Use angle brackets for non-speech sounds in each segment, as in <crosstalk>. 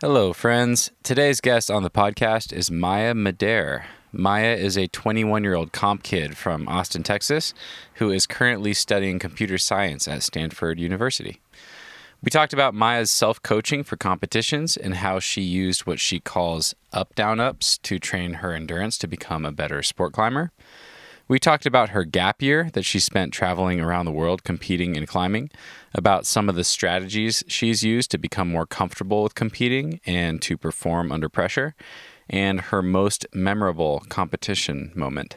Hello, friends. Today's guest on the podcast is Maya Madere. Maya is a 21 year old comp kid from Austin, Texas, who is currently studying computer science at Stanford University. We talked about Maya's self coaching for competitions and how she used what she calls up down ups to train her endurance to become a better sport climber. We talked about her gap year that she spent traveling around the world competing and climbing, about some of the strategies she's used to become more comfortable with competing and to perform under pressure, and her most memorable competition moment.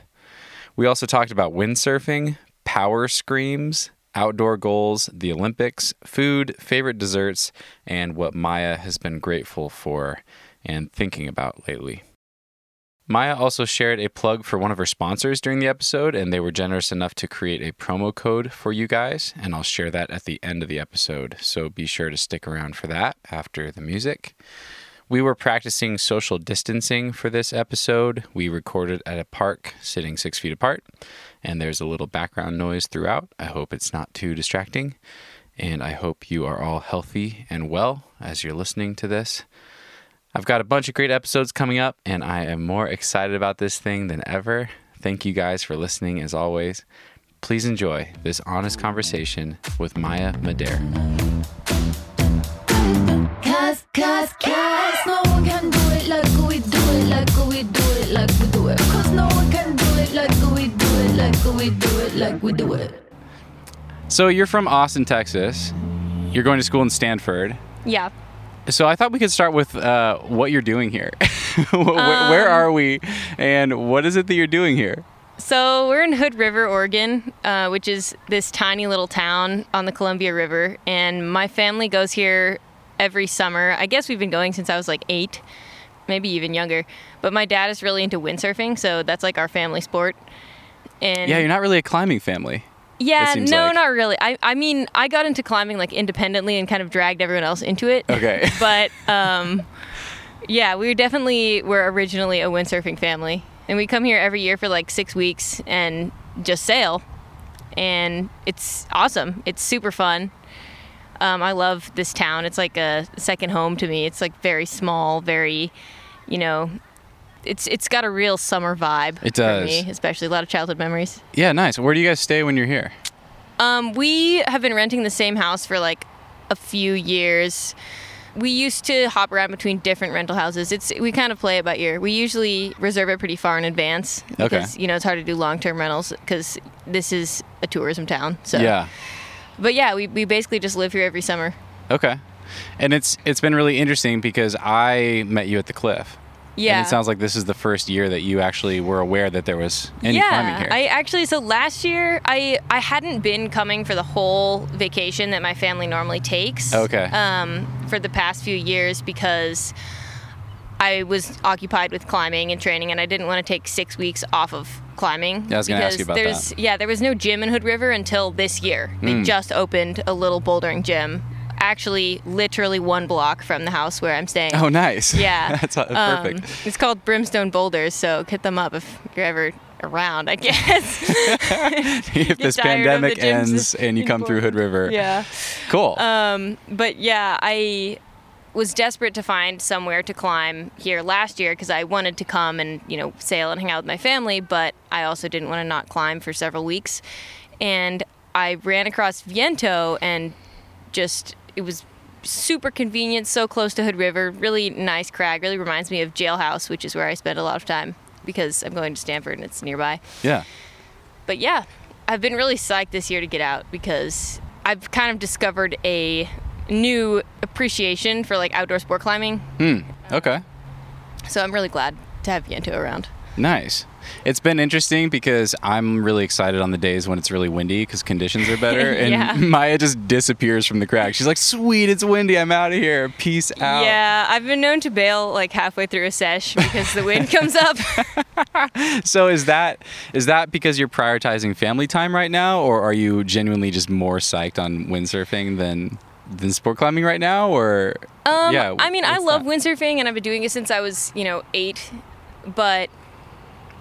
We also talked about windsurfing, power screams, outdoor goals, the Olympics, food, favorite desserts, and what Maya has been grateful for and thinking about lately. Maya also shared a plug for one of her sponsors during the episode, and they were generous enough to create a promo code for you guys, and I'll share that at the end of the episode. So be sure to stick around for that after the music. We were practicing social distancing for this episode. We recorded at a park sitting six feet apart, and there's a little background noise throughout. I hope it's not too distracting, and I hope you are all healthy and well as you're listening to this. I've got a bunch of great episodes coming up, and I am more excited about this thing than ever. Thank you guys for listening as always. Please enjoy this honest conversation with Maya Madere. Cause, cause, cause no one can do it like we do it, like we do it, like we do it. Cause no one can do it like we do it, like we do it, like we do it. So, you're from Austin, Texas. You're going to school in Stanford. Yeah. So, I thought we could start with uh, what you're doing here. <laughs> where, where Um, are we, and what is it that you're doing here? So we're in Hood River, Oregon, uh, which is this tiny little town on the Columbia River. And my family goes here every summer. I guess we've been going since I was like eight, maybe even younger. But my dad is really into windsurfing, so that's like our family sport. And Yeah, you're not really a climbing family. Yeah, no, like. not really. I, I mean, I got into climbing like independently and kind of dragged everyone else into it. Okay. <laughs> but um, yeah, we definitely were originally a windsurfing family, and we come here every year for like six weeks and just sail, and it's awesome. It's super fun. Um, I love this town. It's like a second home to me. It's like very small, very, you know, it's it's got a real summer vibe. It For does. me, especially a lot of childhood memories. Yeah, nice. Where do you guys stay when you're here? Um, we have been renting the same house for like a few years. We used to hop around between different rental houses. It's we kind of play it by ear. We usually reserve it pretty far in advance Okay. you know it's hard to do long-term rentals because this is a tourism town. So Yeah. But yeah, we, we basically just live here every summer. Okay. And it's it's been really interesting because I met you at the cliff. Yeah. And it sounds like this is the first year that you actually were aware that there was any yeah, climbing here. I actually so last year I I hadn't been coming for the whole vacation that my family normally takes. Okay. Um, for the past few years because I was occupied with climbing and training, and I didn't want to take six weeks off of climbing. Yeah, I was gonna ask you about there's, that. Yeah, there was no gym in Hood River until this year. They Hmm. just opened a little bouldering gym, actually, literally one block from the house where I'm staying. oh, nice. <laughs> Yeah. <laughs> That's uh, Um, perfect. it's called Brimstone Boulders, so hit them up if you're ever around, I guess. <laughs> if this tired of the pandemic ends and you come through Hood River. yeah. Cool. Um, but yeah, I was desperate to find somewhere to climb here last year because I wanted to come and you know sail and hang out with my family, but I also didn't want to not climb for several weeks. And I ran across Viento and just it was super convenient, so close to Hood River, really nice crag. Really reminds me of Jailhouse, which is where I spend a lot of time because I'm going to Stanford and it's nearby yeah. but yeah, I've been really psyched this year to get out because I've kind of discovered a new appreciation for like outdoor sport climbing. Hmm. Okay. So I'm really glad to have Viento around. Nice. It's been interesting because I'm really excited on the days when it's really windy because conditions are better. <laughs> And Yeah. <laughs> Maya just disappears from the crack. She's like, sweet, it's windy. I'm out of here. Peace out. Yeah, I've been known to bail like halfway through a sesh because the wind comes up. <laughs> So is that is that because you're prioritizing family time right now, or are you genuinely just more psyched on windsurfing than than sport climbing right now? Or Um, yeah, I mean, I love that? windsurfing and I've been doing it since I was, you know, eight, but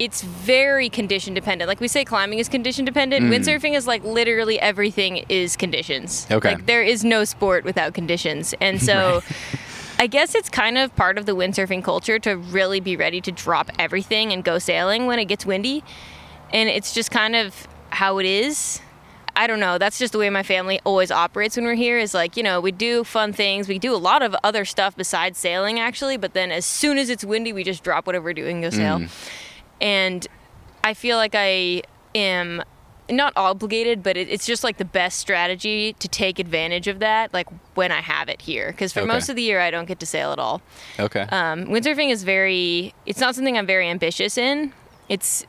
it's very condition dependent. Like we say, climbing is condition dependent. Mm. Windsurfing is like literally everything is conditions. Okay. Like there is no sport without conditions. And so <laughs> I guess it's kind of part of the windsurfing culture to really be ready to drop everything and go sailing when it gets windy. And it's just kind of how it is. I don't know. That's just the way my family always operates when we're here is like, you know, we do fun things. We do a lot of other stuff besides sailing actually, but then as soon as it's windy, we just drop whatever we're doing and go sail. Mm. And I feel like I am not obligated, but it, it's just like the best strategy to take advantage of that, like when I have it here. Because for Okay. most of the year, I don't get to sail at all. Okay. Um, windsurfing is very, it's not something I'm very ambitious in. It's,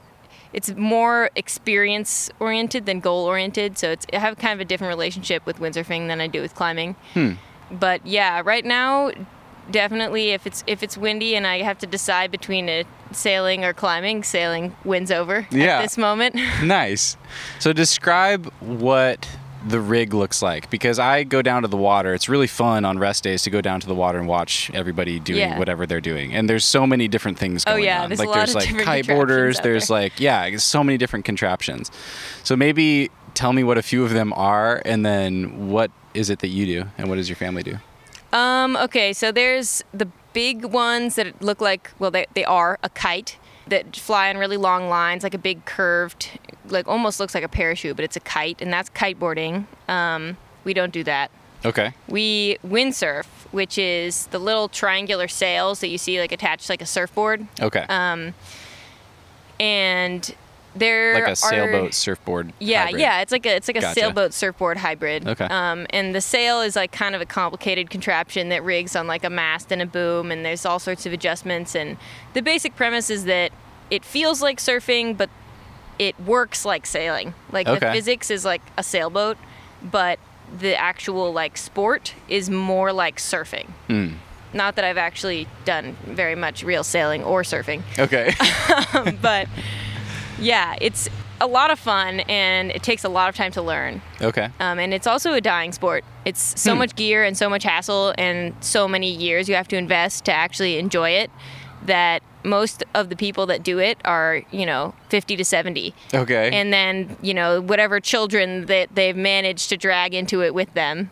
it's more experience oriented than goal oriented. So it's, I have kind of a different relationship with windsurfing than I do with climbing. Hmm. But yeah, right now, definitely if it's if it's windy and I have to decide between a sailing or climbing, sailing wins over Yeah. at this moment. <laughs> Nice. So describe what the rig looks like because I go down to the water. It's really fun on rest days to go down to the water and watch everybody doing Yeah. whatever they're doing. And there's so many different things Oh, yeah, on. there's a like there's like kite boarders, there's there. like yeah, so many different contraptions. So maybe tell me what a few of them are and then what is it that you do and what does your family do? Um, okay, so there's the big ones that look like, well, they, they are a kite that fly on really long lines, like a big curved, like almost looks like a parachute, but it's a kite, and that's kiteboarding. Um, we don't do that. Okay. We windsurf, which is the little triangular sails that you see like attached to like a surfboard. Okay. Um, and there like are a sailboat surfboard. yeah, hybrid. yeah, it's like a it's like a Gotcha. sailboat surfboard hybrid. Okay. Um, and the sail is like kind of a complicated contraption that rigs on like a mast and a boom, and there's all sorts of adjustments. And the basic premise is that it feels like surfing, but it works like sailing. Like the physics is like a sailboat, but the actual like sport is more like surfing. Hmm. Not that I've actually done very much real sailing or surfing Okay. <laughs> but yeah, it's a lot of fun and it takes a lot of time to learn. okay. Um, and it's also a dying sport. It's so Hmm. much gear and so much hassle and so many years you have to invest to actually enjoy it that most of the people that do it are, you know, 50 to 70. Okay. And then, you know, whatever children that they've managed to drag into it with them,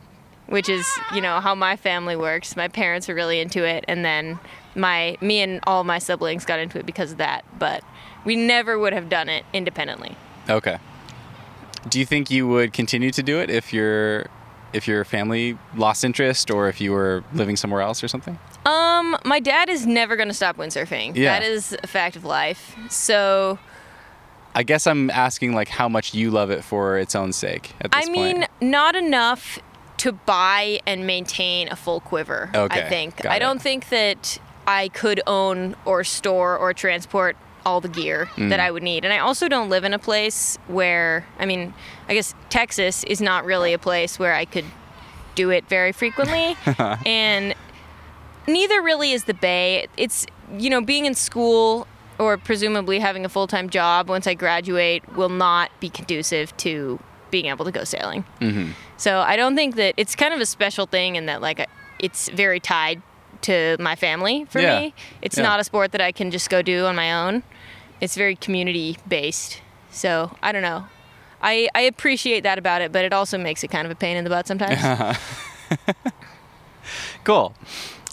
which is, you know, how my family works. My parents are really into it and then my me and all my siblings got into it because of that, but we never would have done it independently. Okay. Do you think you would continue to do it if your if your family lost interest or if you were living somewhere else or something? Um, my dad is never going to stop windsurfing. Yeah. That is a fact of life. So, I guess I'm asking like how much you love it for its own sake at this point. I mean, point. not enough to buy and maintain a full quiver. Okay, I think. I don't think that I could own or store or transport all the gear Mm. that I would need. And I also don't live in a place where, I mean, I guess Texas is not really a place where I could do it very frequently. <laughs> <laughs> and neither really is the Bay. It's, you know, being in school or presumably having a full time job once I graduate will not be conducive to being able to go sailing. Mm-hmm. So I don't think that it's kind of a special thing in that, like, it's very tied to my family for Yeah. me. It's Yeah. not a sport that I can just go do on my own. It's very community based. So I don't know. I, I appreciate that about it, but it also makes it kind of a pain in the butt sometimes. <laughs> Cool.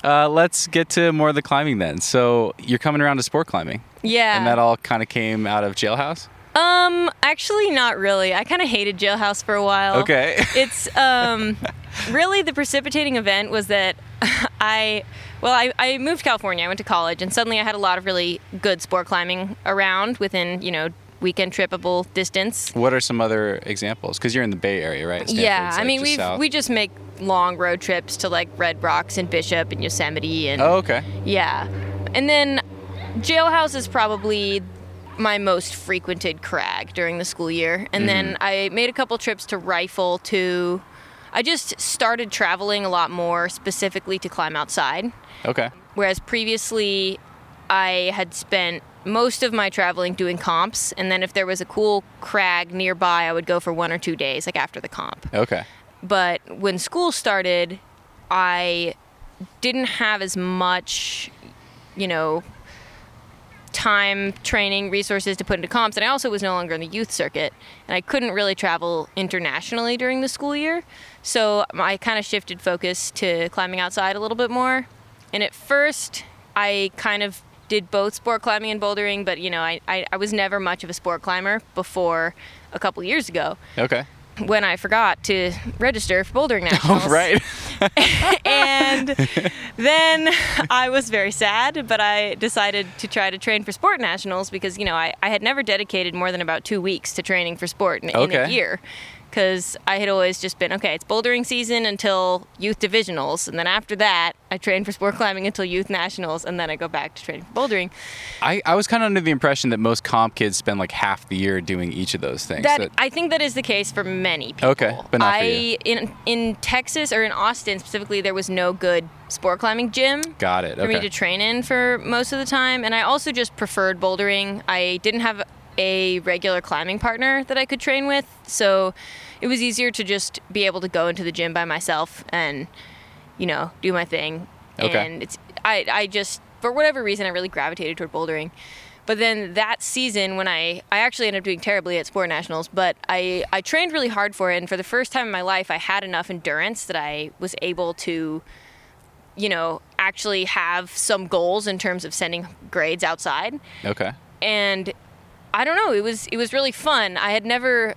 Uh, let's get to more of the climbing then. So you're coming around to sport climbing, yeah. and that all kind of came out of Jailhouse. Um, actually, not really. I kind of hated Jailhouse for a while. Okay. <laughs> It's um, really the precipitating event was that <laughs> I, well, I, I moved to California. I went to college, and suddenly I had a lot of really good sport climbing around within, you know, weekend trippable distance. What are some other examples? Because you're in the Bay Area, right? yeah, I like, mean, we we just make long road trips to like Red Rocks and Bishop and Yosemite and Oh, okay. yeah, and then Jailhouse is probably my most frequented crag during the school year. And then mm-hmm. I made a couple trips to Rifle to. I just started traveling a lot more specifically to climb outside. Okay. Whereas previously, I had spent most of my traveling doing comps. And then if there was a cool crag nearby, I would go for one or two days, like after the comp. Okay. But when school started, I didn't have as much, you know, time, training, resources to put into comps. And I also was no longer in the youth circuit. And I couldn't really travel internationally during the school year. So I kind of shifted focus to climbing outside a little bit more. And at first, I kind of did both sport climbing and bouldering, but you know, I, I, I was never much of a sport climber before a couple years ago Okay. when I forgot to register for bouldering <laughs> oh, nationals. Oh, right. <laughs> <laughs> and <laughs> then I was very sad, but I decided to try to train for sport nationals because, you know, I, I had never dedicated more than about two weeks to training for sport in, in a year. Because I had always just been, okay, it's bouldering season until youth divisionals. And then after that, I train for sport climbing until youth nationals. And then I go back to training for bouldering. I, I was kind of under the impression that most comp kids spend like half the year doing each of those things. That That- I think that is the case for many people. Okay, but not for I you. in in Texas or in Austin specifically, there was no good sport climbing gym. got it. for me to train in for most of the time. And I also just preferred bouldering. I didn't have a regular climbing partner that I could train with, so it was easier to just be able to go into the gym by myself and, you know, do my thing. Okay. And it's I I just for whatever reason I really gravitated toward bouldering. But then that season when I I actually ended up doing terribly at sport nationals, but I I trained really hard for it and for the first time in my life I had enough endurance that I was able to you know, actually have some goals in terms of sending grades outside. okay. And I don't know, it was it was really fun. I had never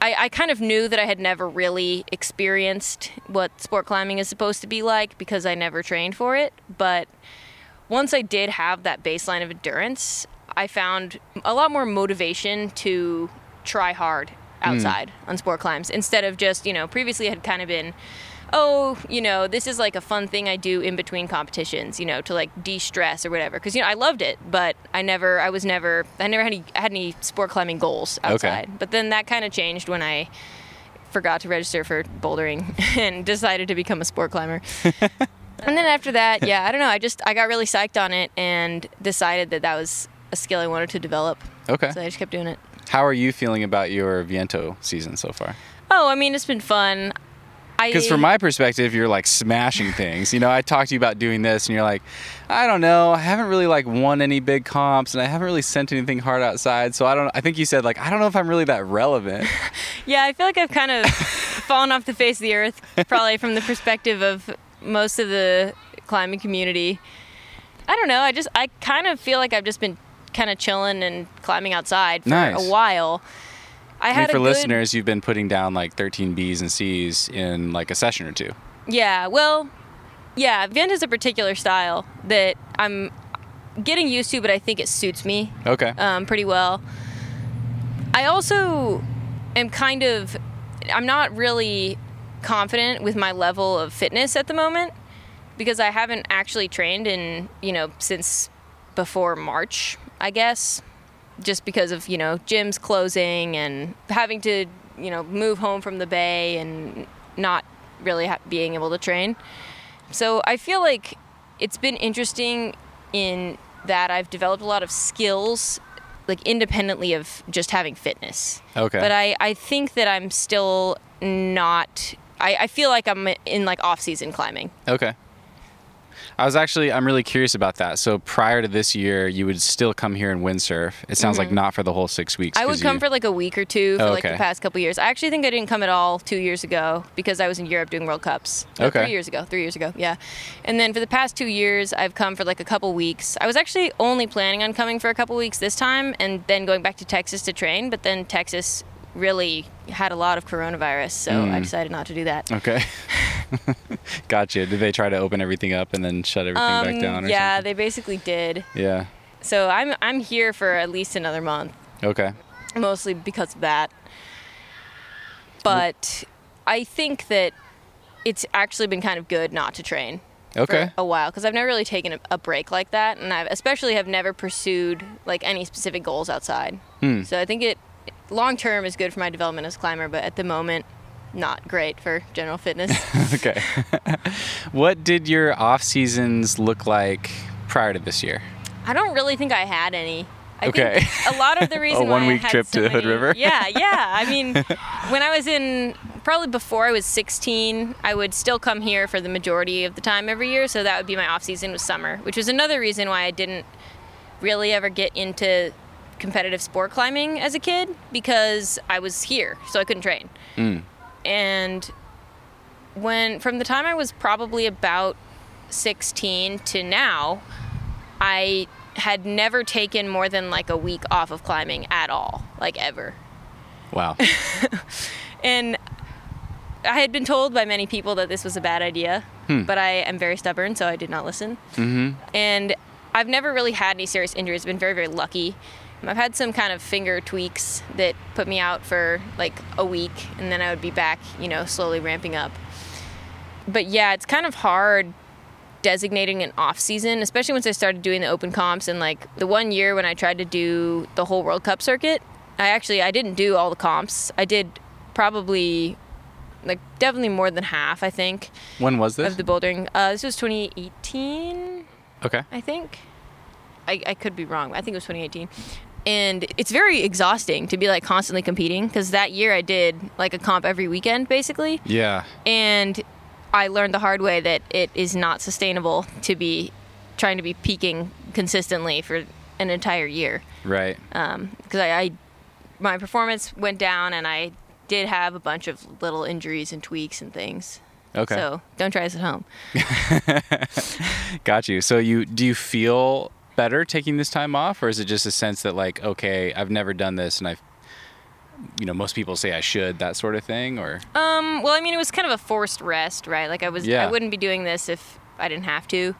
I, I kind of knew that I had never really experienced what sport climbing is supposed to be like because I never trained for it. But once I did have that baseline of endurance, I found a lot more motivation to try hard hmm. outside on sport climbs instead of just, you know, previously it had kind of been, oh, you know, this is like a fun thing I do in between competitions, you know, to like de-stress or whatever. Because you know, I loved it, but I never, I was never, I never had any, I had any sport climbing goals outside. But then that kind of changed when I forgot to register for bouldering <laughs> and decided to become a sport climber. <laughs> and then after that, yeah, I don't know. I just I got really psyched on it and decided that that was a skill I wanted to develop. Okay. So I just kept doing it. How are you feeling about your Viento season so far? Oh, I mean, it's been fun. Because from my perspective, you're like smashing <laughs> things. You know, I talked to you about doing this, and you're like, I don't know, I haven't really like won any big comps, and I haven't really sent anything hard outside. So I don't. I think you said like, I don't know if I'm really that relevant. <laughs> yeah, I feel like I've kind of <laughs> fallen off the face of the earth, probably from the perspective of most of the climbing community. I don't know. I just I kind of feel like I've just been kind of chilling and climbing outside for Nice. a while. I I mean, for a good, listeners, you've been putting down like 13 Bs and Cs in like a session or two. Yeah, well, yeah, Vint is a particular style that I'm getting used to, but I think it suits me Okay. um, pretty well. I also am kind of, I'm not really confident with my level of fitness at the moment because I haven't actually trained in, you know, since before March, I guess, just because of, you know, gyms closing and having to, you know, move home from the bay and not really ha- being able to train. So I feel like it's been interesting in that I've developed a lot of skills like independently of just having fitness. Okay. But I, I think that I'm still not I, I feel like I'm in like off season climbing. Okay. I was actually I'm really curious about that. So prior to this year, you would still come here and windsurf. It sounds like not for the whole six weeks. Mm-hmm. I would come you- for like a week or two for Oh, like the past couple years. I actually think I didn't come at all two years ago because I was in Europe doing World Cups. No, Okay. Three years ago. Three years ago. Yeah. And then for the past two years, I've come for like a couple weeks. I was actually only planning on coming for a couple weeks this time and then going back to Texas to train. But then Texas really had a lot of coronavirus, so I Mm. decided not to do that. Okay. <laughs> gotcha. Did they try to open everything up and then shut everything back Um, down? Or yeah, something? they basically did. Yeah. So I'm I'm here for at least another month. Okay. mostly because of that. But I think that it's actually been kind of good not to train Okay. for a while because I've never really taken a, a break like that, and I've especially have never pursued like any specific goals outside. Hmm. So I think it long term is good for my development as a climber, but at the moment, not great for general fitness. <laughs> okay. <laughs> what did your off seasons look like prior to this year? I don't really think I had any. I Okay. think a lot of the <laughs> reason why I one-week trip so to Hood River? Yeah, yeah. I mean, when I was in probably before I was 16, I would still come here for the majority of the time every year. So that would be my off season was summer, which was another reason why I didn't really ever get into competitive sport climbing as a kid because I was here, so I couldn't train. Mm. And when from the time I was probably about 16 to now, I had never taken more than like a week off of climbing at all, like ever. Wow. <laughs> And I had been told by many people that this was a bad idea, but I am very stubborn, so I did not listen. mm-hmm. And I've never really had any serious injuries. Been very, very lucky. I've had some kind of finger tweaks that put me out for like a week, and then I would be back, you know, slowly ramping up. But yeah, it's kind of hard designating an off season, especially once I started doing the open comps. And like the one year when I tried to do the whole World Cup circuit, I actually I didn't do all the comps. I did probably like definitely more than half, I think, When was this? of the bouldering. Uh, this was 2018. okay. I think. I, I could be wrong. I think it was 2018. And it's very exhausting to be like constantly competing because that year I did like a comp every weekend basically. Yeah. And I learned the hard way that it is not sustainable to be trying to be peaking consistently for an entire year. Right. Um, because I, I, my performance went down and I did have a bunch of little injuries and tweaks and things. Okay. So don't try this at home. <laughs> Got you. So you do you feel better taking this time off, or is it just a sense that like, okay, I've never done this, and I've, you know, most people say I should, that sort of thing, or Um, well, I mean, it was kind of a forced rest, right? Like I was, Yeah. I wouldn't be doing this if I didn't have to.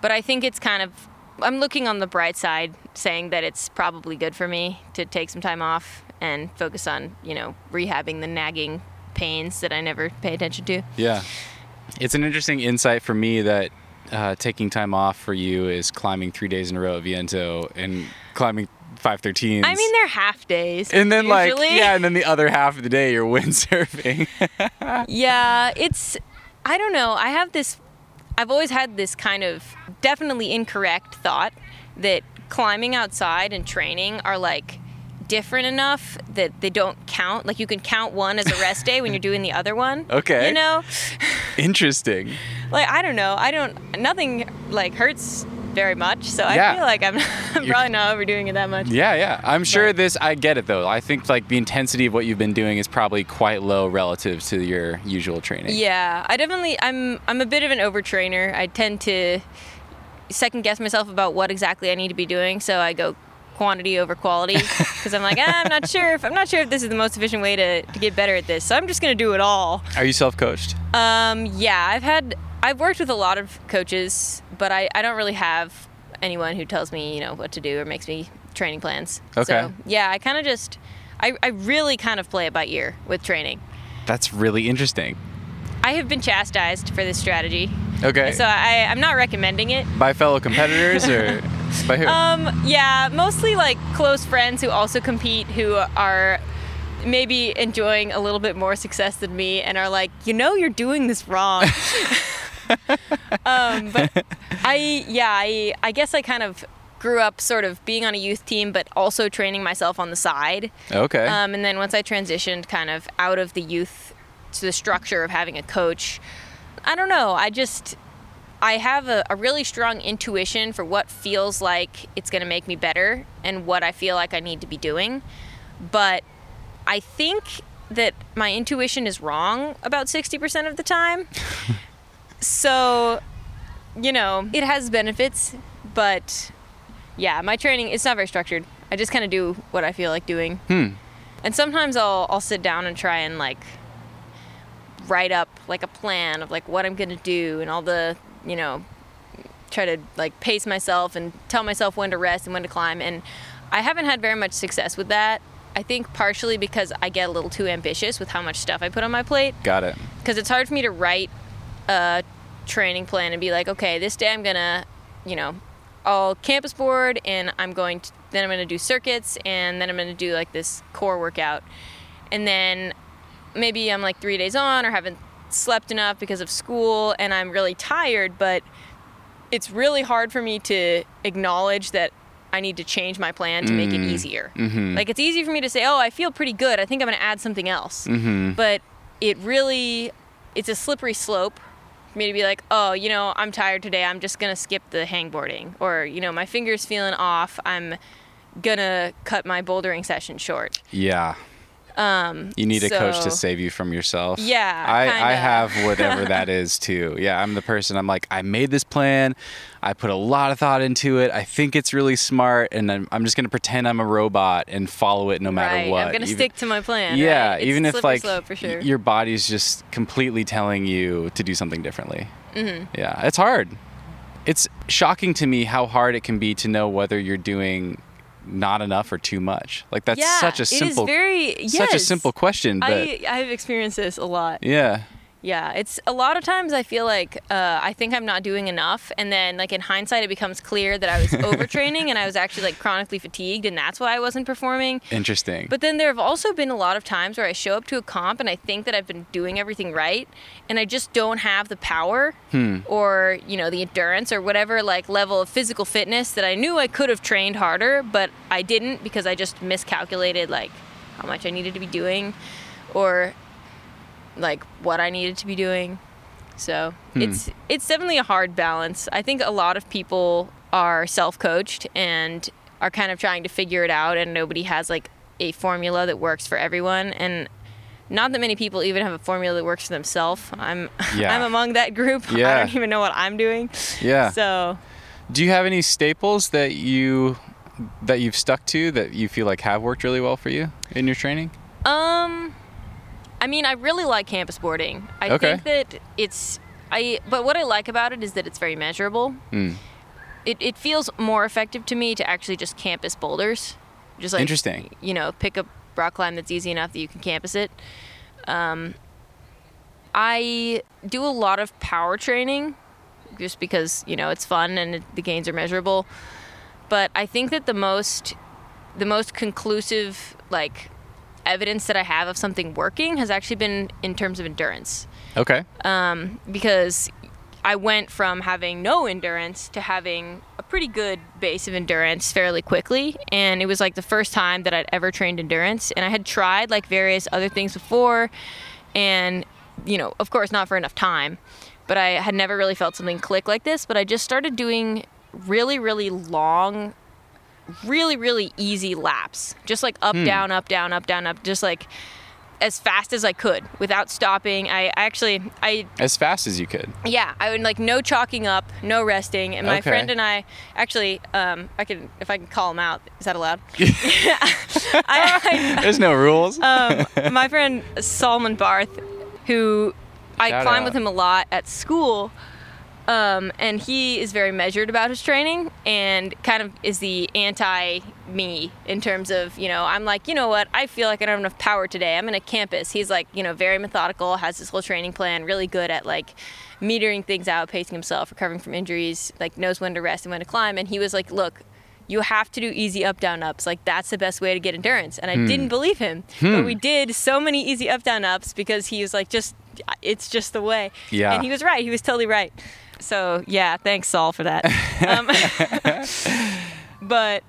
But I think it's kind of, I'm looking on the bright side, saying that it's probably good for me to take some time off and focus on, you know, rehabbing the nagging pains that I never pay attention to. yeah. It's an interesting insight for me that uh, taking time off for you is climbing three days in a row at Viento and climbing 513s. I mean, they're half days. and then like yeah, and then the other half of the day you're <laughs> windsurfing. <laughs> Yeah, it's I don't know. I have this I've always had this kind of definitely incorrect thought that climbing outside and training are like different enough that they don't count. Like you can count one as a rest day when you're doing the other one. Okay. You know? <laughs> Interesting. Like I don't know. I don't nothing like hurts very much, so I feel like I'm, <laughs> I'm probably not overdoing it that much. Yeah, yeah. I'm sure But- this. I get it though. I think like the intensity of what you've been doing is probably quite low relative to your usual training. Yeah, I definitely I'm I'm a bit of an overtrainer. I tend to second guess myself about what exactly I need to be doing, so I go quantity over quality <laughs> because I'm like ah, I'm not sure if I'm not sure if this is the most efficient way to, to get better at this. So I'm just gonna do it all. Are you self-coached? Um, yeah, I've had I've worked with a lot of coaches, but I I don't really have anyone who tells me you know what to do or makes me training plans. Okay. So yeah, I kind of just I, I really kind of play it by ear with training. That's really interesting. I have been chastised for this strategy. Okay. So I, I'm not recommending it. by fellow competitors or <laughs> by who? Um, yeah, mostly like close friends who also compete who are maybe enjoying a little bit more success than me and are like, you know, you're doing this wrong. <laughs> <laughs> um, but I, yeah, I, I guess I kind of grew up sort of being on a youth team, but also training myself on the side. okay. Um, and then once I transitioned kind of out of the youth to the structure of having a coach, I don't know. I just, I have a, a really strong intuition for what feels like it's going to make me better and what I feel like I need to be doing. But I think that my intuition is wrong about 60% of the time. <laughs> so, you know, it has benefits, but yeah, my training, it's not very structured. I just kind of do what I feel like doing. hmm. And sometimes I'll I'll sit down and try and like write up like a plan of like what I'm gonna do and all the you know try to like pace myself and tell myself when to rest and when to climb and I haven't had very much success with that. I think partially because I get a little too ambitious with how much stuff I put on my plate Got it. because it's hard for me to write a training plan and be like, okay, this day I'm gonna, you know, I'll campus board and I'm going to then I'm gonna do circuits and then I'm gonna do like this core workout, and then maybe I'm like three days on or haven't slept enough because of school and I'm really tired, but it's really hard for me to acknowledge that I need to change my plan to make it easier. Mhm. Like it's easy for me to say, "Oh, I feel pretty good. I think I'm going to add something else." Mhm. But it really it's a slippery slope for me to be like, "Oh, you know, I'm tired today. I'm just going to skip the hangboarding." Or, you know, my fingers feeling off. I'm going to cut my bouldering session short. Yeah. You need a coach to save you from yourself. Yeah, I, I have whatever <laughs> that is too. Yeah, I'm the person. I'm like, I made this plan. I put a lot of thought into it. I think it's really smart, and I'm, I'm just gonna pretend I'm a robot and follow it no matter right. what. I'm gonna stick to my plan. Yeah, right? Even if like sure. your body's just completely telling you to do something differently. Mm-hmm. Yeah, it's hard. It's shocking to me how hard it can be to know whether you're doing not enough or too much. Like that's yeah, such a it is simple, very such a simple question, but I I've experienced this a lot. yeah, Yeah, it's a lot of times I feel like uh, I think I'm not doing enough, and then like in hindsight, it becomes clear that I was <laughs> overtraining and I was actually like chronically fatigued, and that's why I wasn't performing. interesting. But then there have also been a lot of times where I show up to a comp and I think that I've been doing everything right, and I just don't have the power or you know the endurance or whatever like level of physical fitness that I knew I could have trained harder, but I didn't because I just miscalculated like how much I needed to be doing, or like what I needed to be doing. So it's it's definitely a hard balance. I think a lot of people are self-coached and are kind of trying to figure it out, and nobody has like a formula that works for everyone. And not that many people even have a formula that works for themselves. I'm <laughs> Yeah. I'm among that group. <laughs> I don't even know what I'm doing. yeah. So Do you have any staples that you that you've stuck to that you feel like have worked really well for you in your training? Um, I mean, I really like campus boarding. I Okay. think that it's I. But what I like about it is that it's very measurable. Mm. It it feels more effective to me to actually just campus boulders, just like Interesting. You know, pick a rock climb that's easy enough that you can campus it. Um, I do a lot of power training, just because you know it's fun and it, the gains are measurable. But I think that the most the most conclusive like evidence that I have of something working has actually been in terms of endurance Okay. Um, because I went from having no endurance to having a pretty good base of endurance fairly quickly. And it was like the first time that I'd ever trained endurance. And I had tried like various other things before. And, you know, of course, not for enough time. But I had never really felt something click like this. But I just started doing really, really long, really, really easy laps. Just like up, down, up, down, up, down, up. Just like as fast as I could without stopping. I I actually, I As fast as you could. yeah, I would like no chalking up, no resting, and my Okay. friend and I actually, um, I can if I can call him out. Is that allowed? <laughs> <laughs> I, There's no rules. Um, my friend Solomon Barth, who I Shout climb out. with him a lot at school, um, and he is very measured about his training and kind of is the anti me in terms of you know I'm like you know what I feel like I don't have enough power today. I'm in a campus. He's like you know very methodical, has this whole training plan, really good at like metering things out, pacing himself, recovering from injuries, like knows when to rest and when to climb. And he was like, look. You have to do easy up down ups. Like that's the best way to get endurance. And I didn't believe him. But we did so many easy up down ups because he was like just it's just the way. Yeah. And he was right. He was totally right. So yeah, thanks Saul for that. um, <laughs> but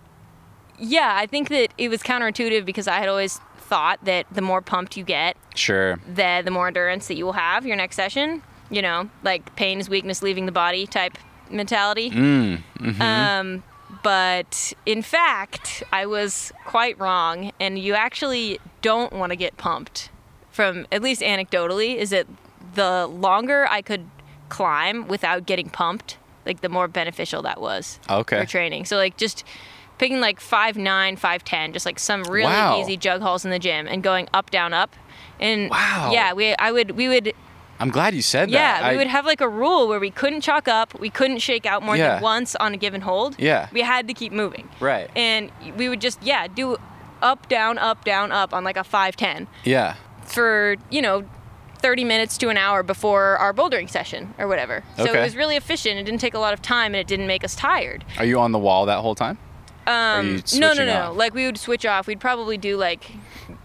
yeah, I think that it was counterintuitive because I had always thought that the more pumped you get, sure. the the more endurance that you will have your next session. You know, like pain is weakness leaving the body type mentality. Mm. mhm. Um, but in fact, I was quite wrong, and you actually don't want to get pumped. From at least anecdotally, is that the longer I could climb without getting pumped, like the more beneficial that was Okay. for training. So like just picking like five nine, five ten, just like some really Wow. easy jug holds in the gym, and going up down up. And Wow. yeah, we I would we would I'm glad you said yeah, that. Yeah, we I- would have like a rule where we couldn't chalk up, we couldn't shake out more Yeah. than once on a given hold. Yeah. We had to keep moving. Right. And we would just yeah, do up down up down up on like a 510 yeah. for, you know, 30 minutes to an hour before our bouldering session or whatever. So Okay. it was really efficient. It didn't take a lot of time and it didn't make us tired. Are you on the wall that whole time? Um, no, no, no. off? Like we would switch off. We'd probably do like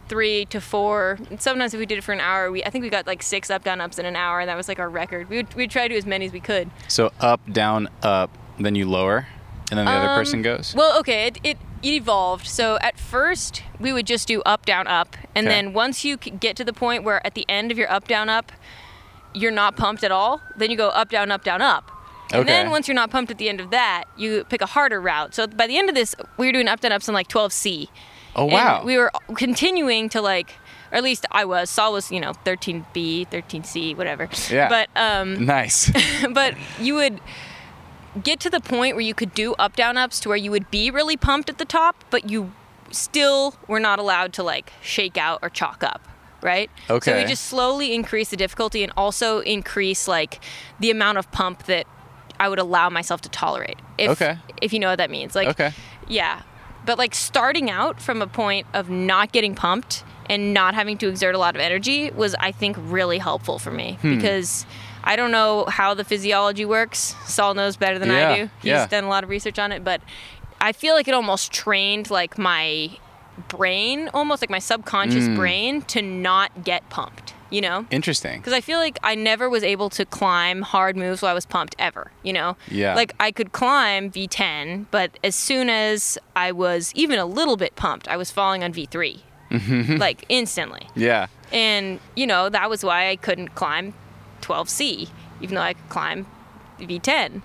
three to four. Sometimes if we did it for an hour, we I think we got like six up down ups in an hour, and that was like our record. We would we'd try to do as many as we could. So up, down, up, then you lower, and then the other Um, person goes. Well, okay, it, it evolved. So at first we would just do up down up, and Okay. then once you get to the point where at the end of your up down up, you're not pumped at all, then you go up down up down up. And Okay. then once you're not pumped at the end of that, you pick a harder route. So by the end of this, we were doing up down ups on like 12C. oh And wow. we were continuing to like or at least I was. Saul was, you know, 13B, 13C, whatever. Yeah. But um, Nice. <laughs> but you would get to the point where you could do up down ups to where you would be really pumped at the top, but you still were not allowed to like shake out or chalk up, right? Okay. So we just slowly increase the difficulty and also increase like the amount of pump that I would allow myself to tolerate. If, Okay. If you know what that means. Like Okay. yeah. But like starting out from a point of not getting pumped and not having to exert a lot of energy was I think really helpful for me Hmm. because I don't know how the physiology works. Saul knows better than Yeah, I do. He's yeah. done a lot of research on it, but I feel like it almost trained like my brain, almost like my subconscious Hmm. brain to not get pumped, you know? Interesting. because I feel like I never was able to climb hard moves while I was pumped ever. You know, Yeah. Like I could climb V10, but as soon as I was even a little bit pumped, I was falling on V3, Mm-hmm. <laughs> like instantly. Yeah. And you know that was why I couldn't climb 12C, even though I could climb V10.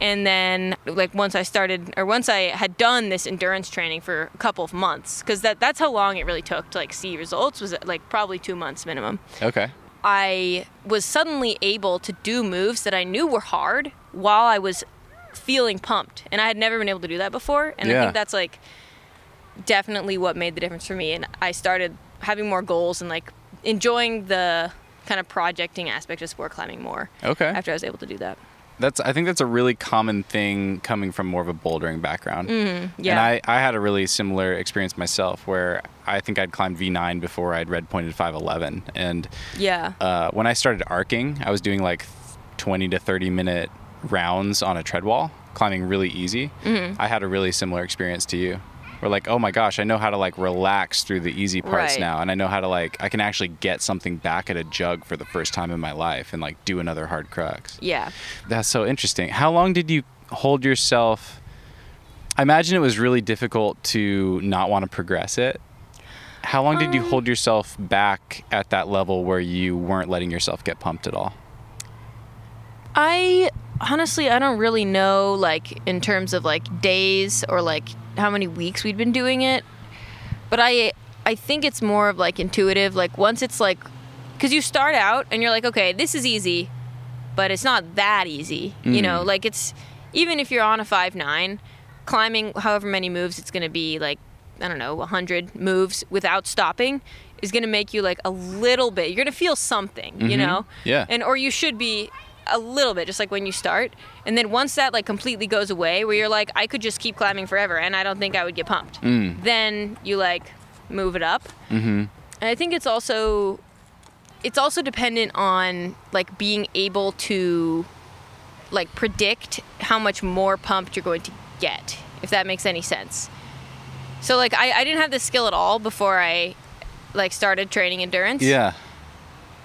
And then, like once I started, or once I had done this endurance training for a couple of months, because that, that's how long it really took to like see results was like probably two months minimum. Okay. I was suddenly able to do moves that I knew were hard while I was feeling pumped. And I had never been able to do that before. And I think that's like definitely what made the difference for me. And I started having more goals and like enjoying the kind of projecting aspect of sport climbing more Okay. after I was able to do that. That's I think that's a really common thing coming from more of a bouldering background. Mm, Yeah. And I, I had a really similar experience myself where I think I'd climbed V9 before I'd red pointed 511. And yeah. uh, when I started arcing, I was doing like 20 to 30 minute rounds on a tread wall, climbing really easy. Mm-hmm. I had a really similar experience to you. Where like, oh my gosh, I know how to like relax through the easy parts Right. now, and I know how to like I can actually get something back at a jug for the first time in my life, and like do another hard crux. yeah. That's so interesting. How long did you hold yourself? I imagine it was really difficult to not want to progress it. How long did you Um, hold yourself back at that level where you weren't letting yourself get pumped at all? I honestly I don't really know like in terms of like days or like how many weeks we'd been doing it. But I I think it's more of like intuitive like once it's like cuz you start out and you're like okay, this is easy, but it's not that easy. You mm. know, like it's even if you're on a 5-9, climbing however many moves it's going to be like I don't know, 100 moves without stopping is going to make you like a little bit. You're going to feel something, you mm-hmm. know? Yeah. And or you should be a little bit just like when you start. And then once that like completely goes away where you're like I could just keep climbing forever and I don't think I would get pumped. Then you like move it up. Mm-hmm. And I think it's also it's also dependent on like being able to like predict how much more pumped you're going to get if that makes any sense so like I, I didn't have this skill at all before i like started training endurance Yeah.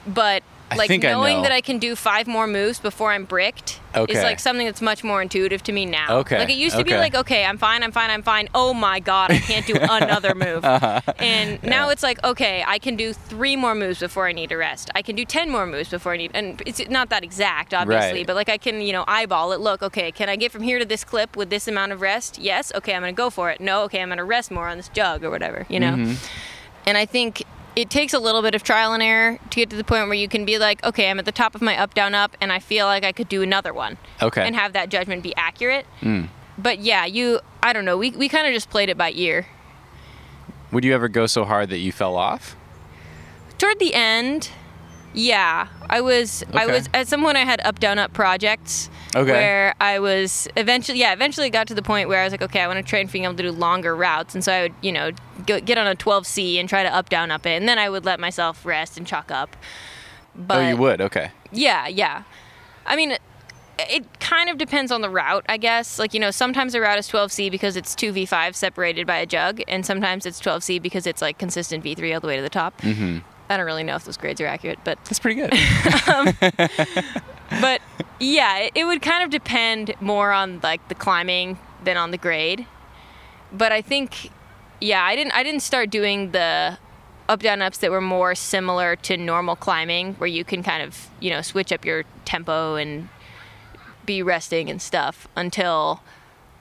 but I like knowing know. that I can do five more moves before I'm bricked Okay. is like something that's much more intuitive to me now. Okay, Like it used to be like, okay, I'm fine, I'm fine, I'm fine. Oh my god, I can't do <laughs> another move. <laughs> Uh-huh. And now it's like, okay, I can do three more moves before I need to rest. I can do ten more moves before I need and it's not that exact, obviously, Right. but like I can, you know, eyeball it. Look, okay, can I get from here to this clip with this amount of rest? Yes, okay, I'm gonna go for it. No, okay, I'm gonna rest more on this jug or whatever, you know? Mm-hmm. And I think it takes a little bit of trial and error to get to the point where you can be like, okay, I'm at the top of my up, down, up, and I feel like I could do another one. Okay. And have that judgment be accurate. Hmm. But yeah, you, I don't know, we, we kind of just played it by ear. Would you ever go so hard that you fell off? Toward the end, yeah, I was, I was, at some point I had up, down, up projects. Okay. Where I was eventually, yeah, eventually it got to the point where I was like, okay, I want to train for being able to do longer routes. And so I would, you know, go, get on a 12C and try to up, down, up it. And then I would let myself rest and chalk up. But oh, you would. Okay. Yeah, yeah. I mean, it kind of depends on the route, I guess. Like, you know, sometimes a route is 12C because it's 2V5 separated by a jug, and sometimes it's 12C because it's like consistent V3 all the way to the top. Mm-hmm. I don't really know if those grades are accurate, but That's pretty good. <laughs> Um, <laughs> but yeah, it, it would kind of depend more on like the climbing than on the grade. But I think yeah, I didn't I didn't start doing the up down ups that were more similar to normal climbing where you can kind of, you know, switch up your tempo and be resting and stuff until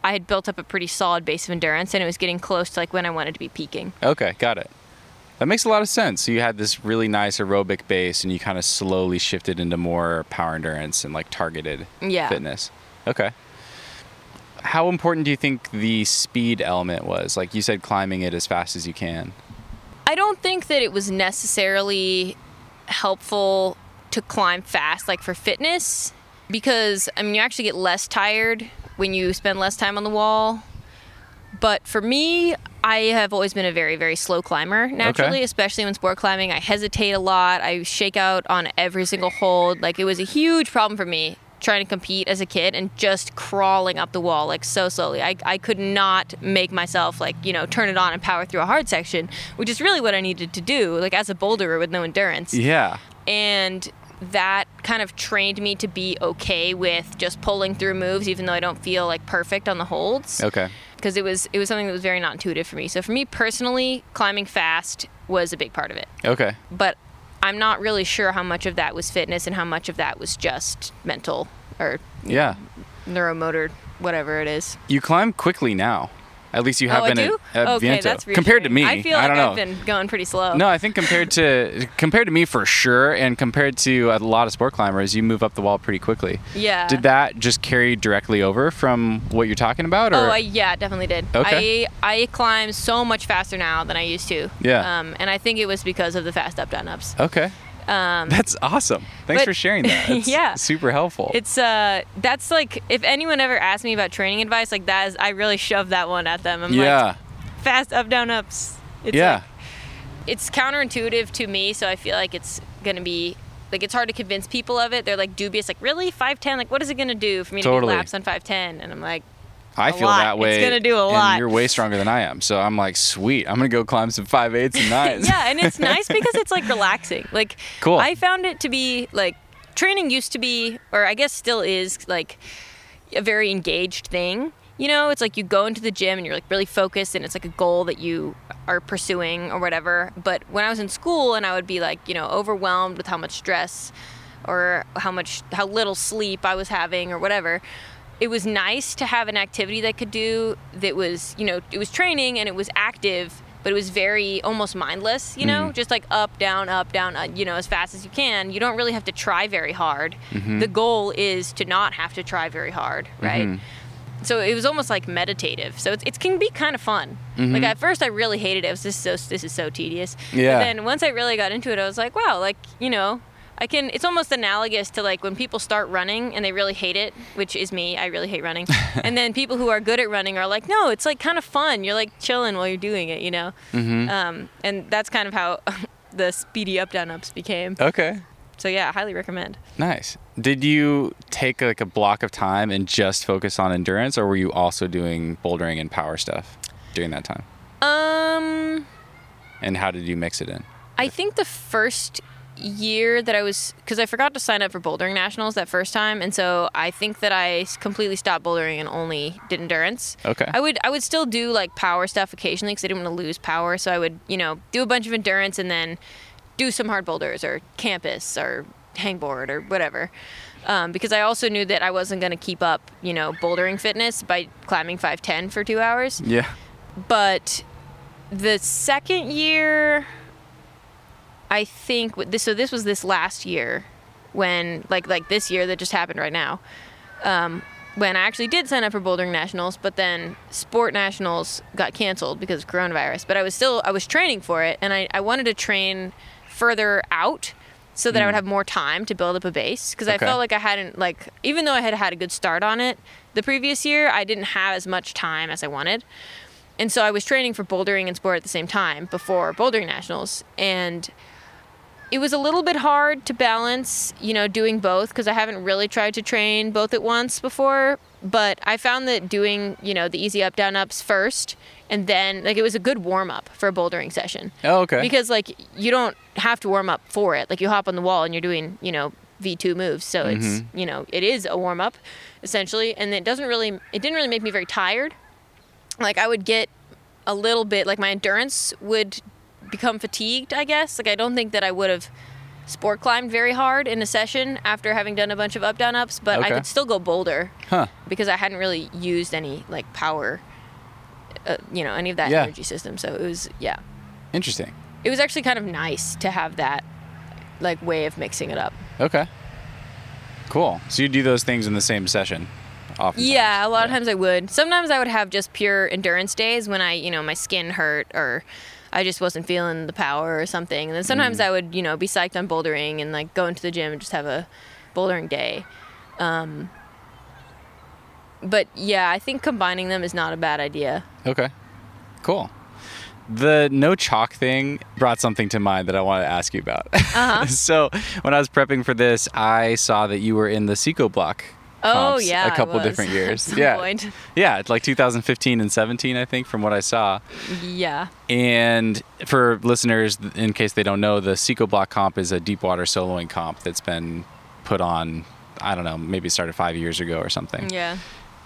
I had built up a pretty solid base of endurance and it was getting close to like when I wanted to be peaking. okay, got it. That makes a lot of sense. So you had this really nice aerobic base and you kind of slowly shifted into more power endurance and like targeted Yeah. fitness. Okay. How important do you think the speed element was? Like you said, climbing it as fast as you can. I don't think that it was necessarily helpful to climb fast, like for fitness, because I mean, you actually get less tired when you spend less time on the wall. But for me, I have always been a very, very slow climber naturally, especially when sport climbing. I hesitate a lot. I shake out on every single hold. Like it was a huge problem for me trying to compete as a kid and just crawling up the wall like so slowly. I, I could not make myself like, you know, turn it on and power through a hard section, which is really what I needed to do, like as a boulderer with no endurance Yeah. and that kind of trained me to be okay with just pulling through moves even though I don't feel like perfect on the holds Okay. Because it was it was something that was very not intuitive for me. So for me personally, climbing fast was a big part of it. Okay. But I'm not really sure how much of that was fitness and how much of that was just mental or Yeah. neuromotor whatever it is. You climb quickly now. At least you have oh, I been do? at, at okay, Viento. that's compared to me. I feel I like don't know. I've been going pretty slow. No, I think compared to compared to me for sure, and compared to a lot of sport climbers, you move up the wall pretty quickly. Yeah. Did that just carry directly over from what you're talking about, or Oh, I, yeah, definitely did. Okay. I I climb so much faster now than I used to. Yeah. Um, and I think it was because of the fast up down ups. okay? Um, That's awesome. Thanks but- for sharing that. <laughs> It's Yeah. super helpful. it's uh, that's like if anyone ever asked me about training advice, like that is, I really shove that one at them. I'm yeah, like, fast up down ups. It's yeah, like- it's counterintuitive to me, so I feel like it's gonna be. Like it's hard to convince people of it. They're like dubious, like really five ten. Like what is it gonna do for me to Totally. do laps on five ten? And I'm like, I a feel lot. that way. It's gonna do a and lot. you're way stronger than I am, so I'm like, sweet. I'm gonna go climb some five eights and nines. <laughs> yeah, and it's <laughs> nice because it's like relaxing. Like Cool. I found it to be like training used to be, or I guess still is, like a very engaged thing. You know, it's like you go into the gym and you're like really focused, and it's like a goal that you are pursuing or whatever. But when I was in school, and I would be like, you know, overwhelmed with how much stress or how much how little sleep I was having or whatever. It was nice to have an activity that I could do that was, you know, it was training and it was active, but it was very almost mindless, you know, mm. just like up, down, up, down, uh, you know, as fast as you can. You don't really have to try very hard. Mm-hmm. The goal is to not have to try very hard, right? Mm-hmm. So it was almost like meditative. So it's, it can be kind of fun. Mm-hmm. Like at first, I really hated it. It was just so this is so tedious. Yeah. But then once I really got into it, I was like, wow, like you know, I can. It's almost analogous to like when people start running and they really hate it, which is me. I really hate running. <laughs> and then people who are good at running are like, no, it's like kind of fun. You're like chilling while you're doing it, you know. Mm-hmm. Um, and that's kind of how <laughs> the speedy up down ups became. Okay. So yeah, highly recommend. Nice. Did you take like a block of time and just focus on endurance, or were you also doing bouldering and power stuff during that time? Um. And how did you mix it in? I think the first year that I was, because I forgot to sign up for bouldering nationals that first time, and so I think that I completely stopped bouldering and only did endurance. Okay. I would I would still do like power stuff occasionally because I didn't want to lose power, so I would you know do a bunch of endurance and then do some hard boulders or campus or hangboard or whatever. Um, because I also knew that I wasn't going to keep up, you know, bouldering fitness by climbing 510 for two hours Yeah. but the second year i think this so this was this last year when like like this year that just happened right now um, when i actually did sign up for bouldering nationals but then sport nationals got canceled because of coronavirus. But i was still i was training for it and i, I wanted to train further out so that i would have more time to build up a base because i felt like i hadn't like even though i had had a good start on it the previous year i didn't have as much time as i wanted. And so I was training for bouldering and sport at the same time before bouldering nationals. And it was a little bit hard to balance, you know, doing both because I haven't really tried to train both at once before. But I found that doing, you know, the easy up, down, ups first, and then, like, it was a good warm up for a bouldering session. Oh, okay. Because, like, you don't have to warm up for it. Like, you hop on the wall and you're doing, you know, V2 moves. So it's, mm-hmm. you know, it is a warm up essentially. And it doesn't really, it didn't really make me very tired like I would get a little bit like my endurance would become fatigued, I guess. Like I don't think that I would have sport climbed very hard in a session after having done a bunch of up down ups, but I could still go boulder huh. because I hadn't really used any like power uh, you know, any of that Yeah. energy system. So it was yeah. Interesting. it was actually kind of nice to have that like way of mixing it up. Okay. Cool. So you do those things in the same session? Often. Yeah, a lot of times I would. Sometimes I would have just pure endurance days when I, you know, my skin hurt or I just wasn't feeling the power or something. And then sometimes I would, you know, be psyched on bouldering and like go into the gym and just have a bouldering day. Um, but yeah, I think combining them is not a bad idea. Okay. Cool. The no chalk thing brought something to mind that I wanted to ask you about. Uh-huh. <laughs> so when I was prepping for this, I saw that you were in the Psicobloc. Oh comps yeah, a couple different <laughs> years. yeah, point. yeah, it's like 2015 and 17, I think, from what I saw. Yeah. And for listeners, in case they don't know, the Psicobloc comp is a deep water soloing comp that's been put on. I don't know, maybe started five years ago or something. Yeah.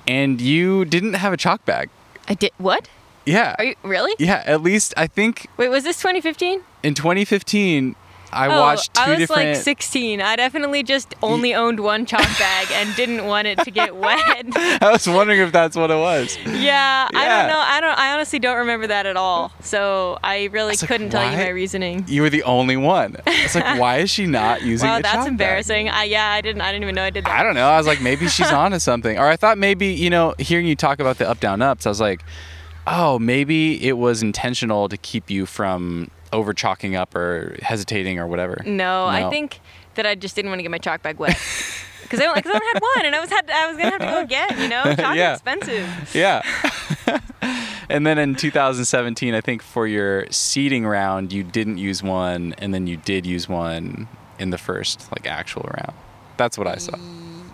And you didn't have a chalk bag. I did. What? Yeah. Are you really? yeah, at least I think Wait, was this 2015? in 2015, I oh, watched two I was different. like 16. I definitely just only owned one chalk bag and didn't want it to get <laughs> wet. <laughs> I was wondering if that's what it was. yeah, I don't know. I don't. I honestly don't remember that at all. So I really like, couldn't tell you my reasoning. You were the only one. It's like, <laughs> why is she not using Wow, a that's chalk bag? embarrassing. I, yeah, I didn't. I didn't even know I did that. I don't know. I was like, maybe she's onto something. Or I thought maybe, you know, hearing you talk about the up, down, ups, I was like, oh, maybe it was intentional to keep you from over chalking up or hesitating or whatever. No, I think that I just didn't want to get my chalk bag wet. <laughs> Because I, I only had one, and I was had I was gonna have to go again. You know, <laughs> chalk Yeah. is expensive. <laughs> Yeah. and then in 2017, I think for your seeding round, you didn't use one, and then you did use one in the first like actual round. That's what I saw.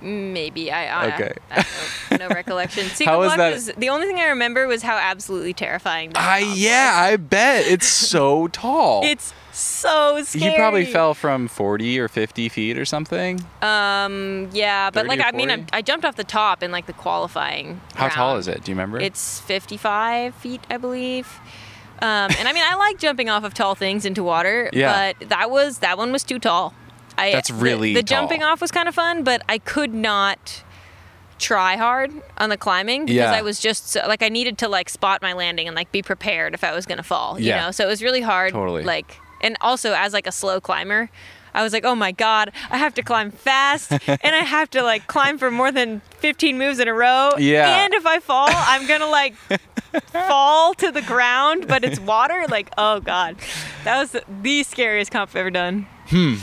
Maybe I. I Okay. I, have no, <laughs> recollection. Secret How was that- was the only thing I remember was how absolutely terrifying. that I yeah, was. I bet it's <laughs> so tall. It's so scary. you probably fell from 40 or 50 feet or something. Um. Yeah, but like I mean, I, 40? I jumped off the top in like the qualifying. How tall is it? Do you remember? It's 55 feet, I believe. Um, and I mean, I like jumping off of tall things into water, Yeah. but that was that one was too tall. I, That's really the, tall. jumping off was kind of fun, but I could not try hard on the climbing because Yeah. I was just so, like I needed to like spot my landing and like be prepared if I was gonna fall. You Yeah. know, so it was really hard. Totally. Like, and also as like a slow climber. I was like, oh my God, I have to climb fast <laughs> and I have to like climb for more than 15 moves in a row. Yeah. And if I fall, I'm gonna like <laughs> fall to the ground, but it's water. Like, oh God. That was the scariest comp I've ever done. Hmm.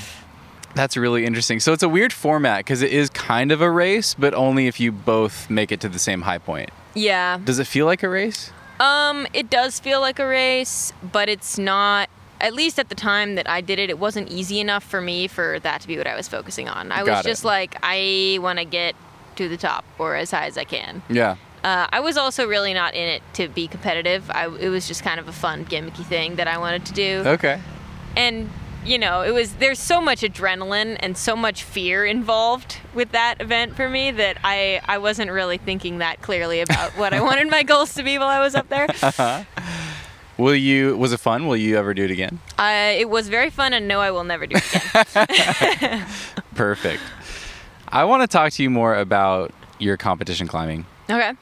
That's really interesting. So it's a weird format because it is kind of a race, but only if you both make it to the same high point. Yeah. Does it feel like a race? Um, it does feel like a race, but it's not. At least at the time that I did it, it wasn't easy enough for me for that to be what I was focusing on. I Got was it. just like, I want to get to the top or as high as I can. Yeah. Uh, I was also really not in it to be competitive. I, it was just kind of a fun, gimmicky thing that I wanted to do. Okay. and you know it was there's so much adrenaline and so much fear involved with that event for me that i i wasn't really thinking that clearly about what i wanted my goals to be while i was up there <laughs> Will you? Was it fun? Will you ever do it again? uh, it was very fun and no i will never do it again <laughs> Perfect. I want to talk to you more about your competition climbing. okay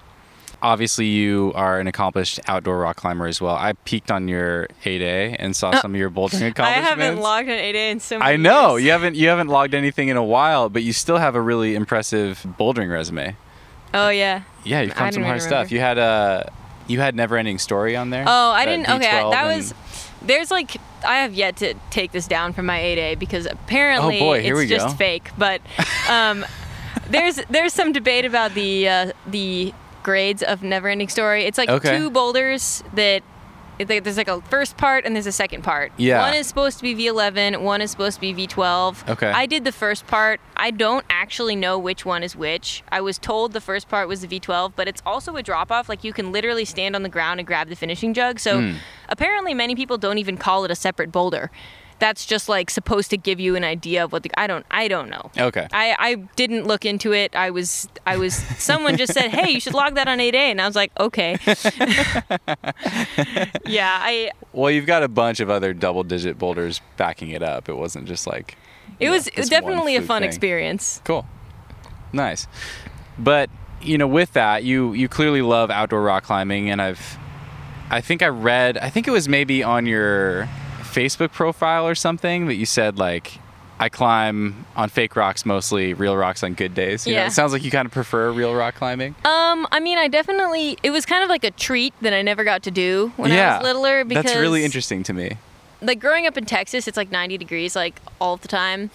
Obviously, you are an accomplished outdoor rock climber as well. I peeked on your 8A and saw some of your <laughs> bouldering accomplishments. i haven't logged an 8a in so many I know years. you haven't you haven't logged anything in a while, but you still have a really impressive bouldering resume. oh yeah Yeah, you've I come some hard even stuff. You had a you had Neverending Story on there. Oh, I didn't. Okay, V12 that was. There's like I have yet to take this down from my 8A because apparently Oh, boy, it's just go. fake. But um, <laughs> there's there's some debate about the uh, the grades of Neverending Story. It's like Okay. two boulders that. like- There's like a first part and there's a second part. Yeah. One is supposed to be V11, one is supposed to be V12. Okay. I did the first part. I don't actually know which one is which. I was told the first part was the V12, but it's also a drop off. Like you can literally stand on the ground and grab the finishing jug. So Hmm. apparently, many people don't even call it a separate boulder. That's just like supposed to give you an idea of what the I don't I don't know. Okay. I, I didn't look into it. I was I was someone just said, "Hey, you should log that on 8A," and I was like, "Okay." <laughs> yeah, I Well, you've got a bunch of other double digit boulders backing it up. It wasn't just like it know, was definitely a fun thing. experience. Cool. Nice. But, you know, with that, you you clearly love outdoor rock climbing and I've I think I read I think it was maybe on your Facebook profile or something that you said like I climb on fake rocks mostly, real rocks on good days. You know, Yeah. it sounds like you kind of prefer real rock climbing. Um, I mean, I definitely it was kind of like a treat that I never got to do when I was littler because that's really interesting to me. like growing up in Texas, it's like 90 degrees like all the time.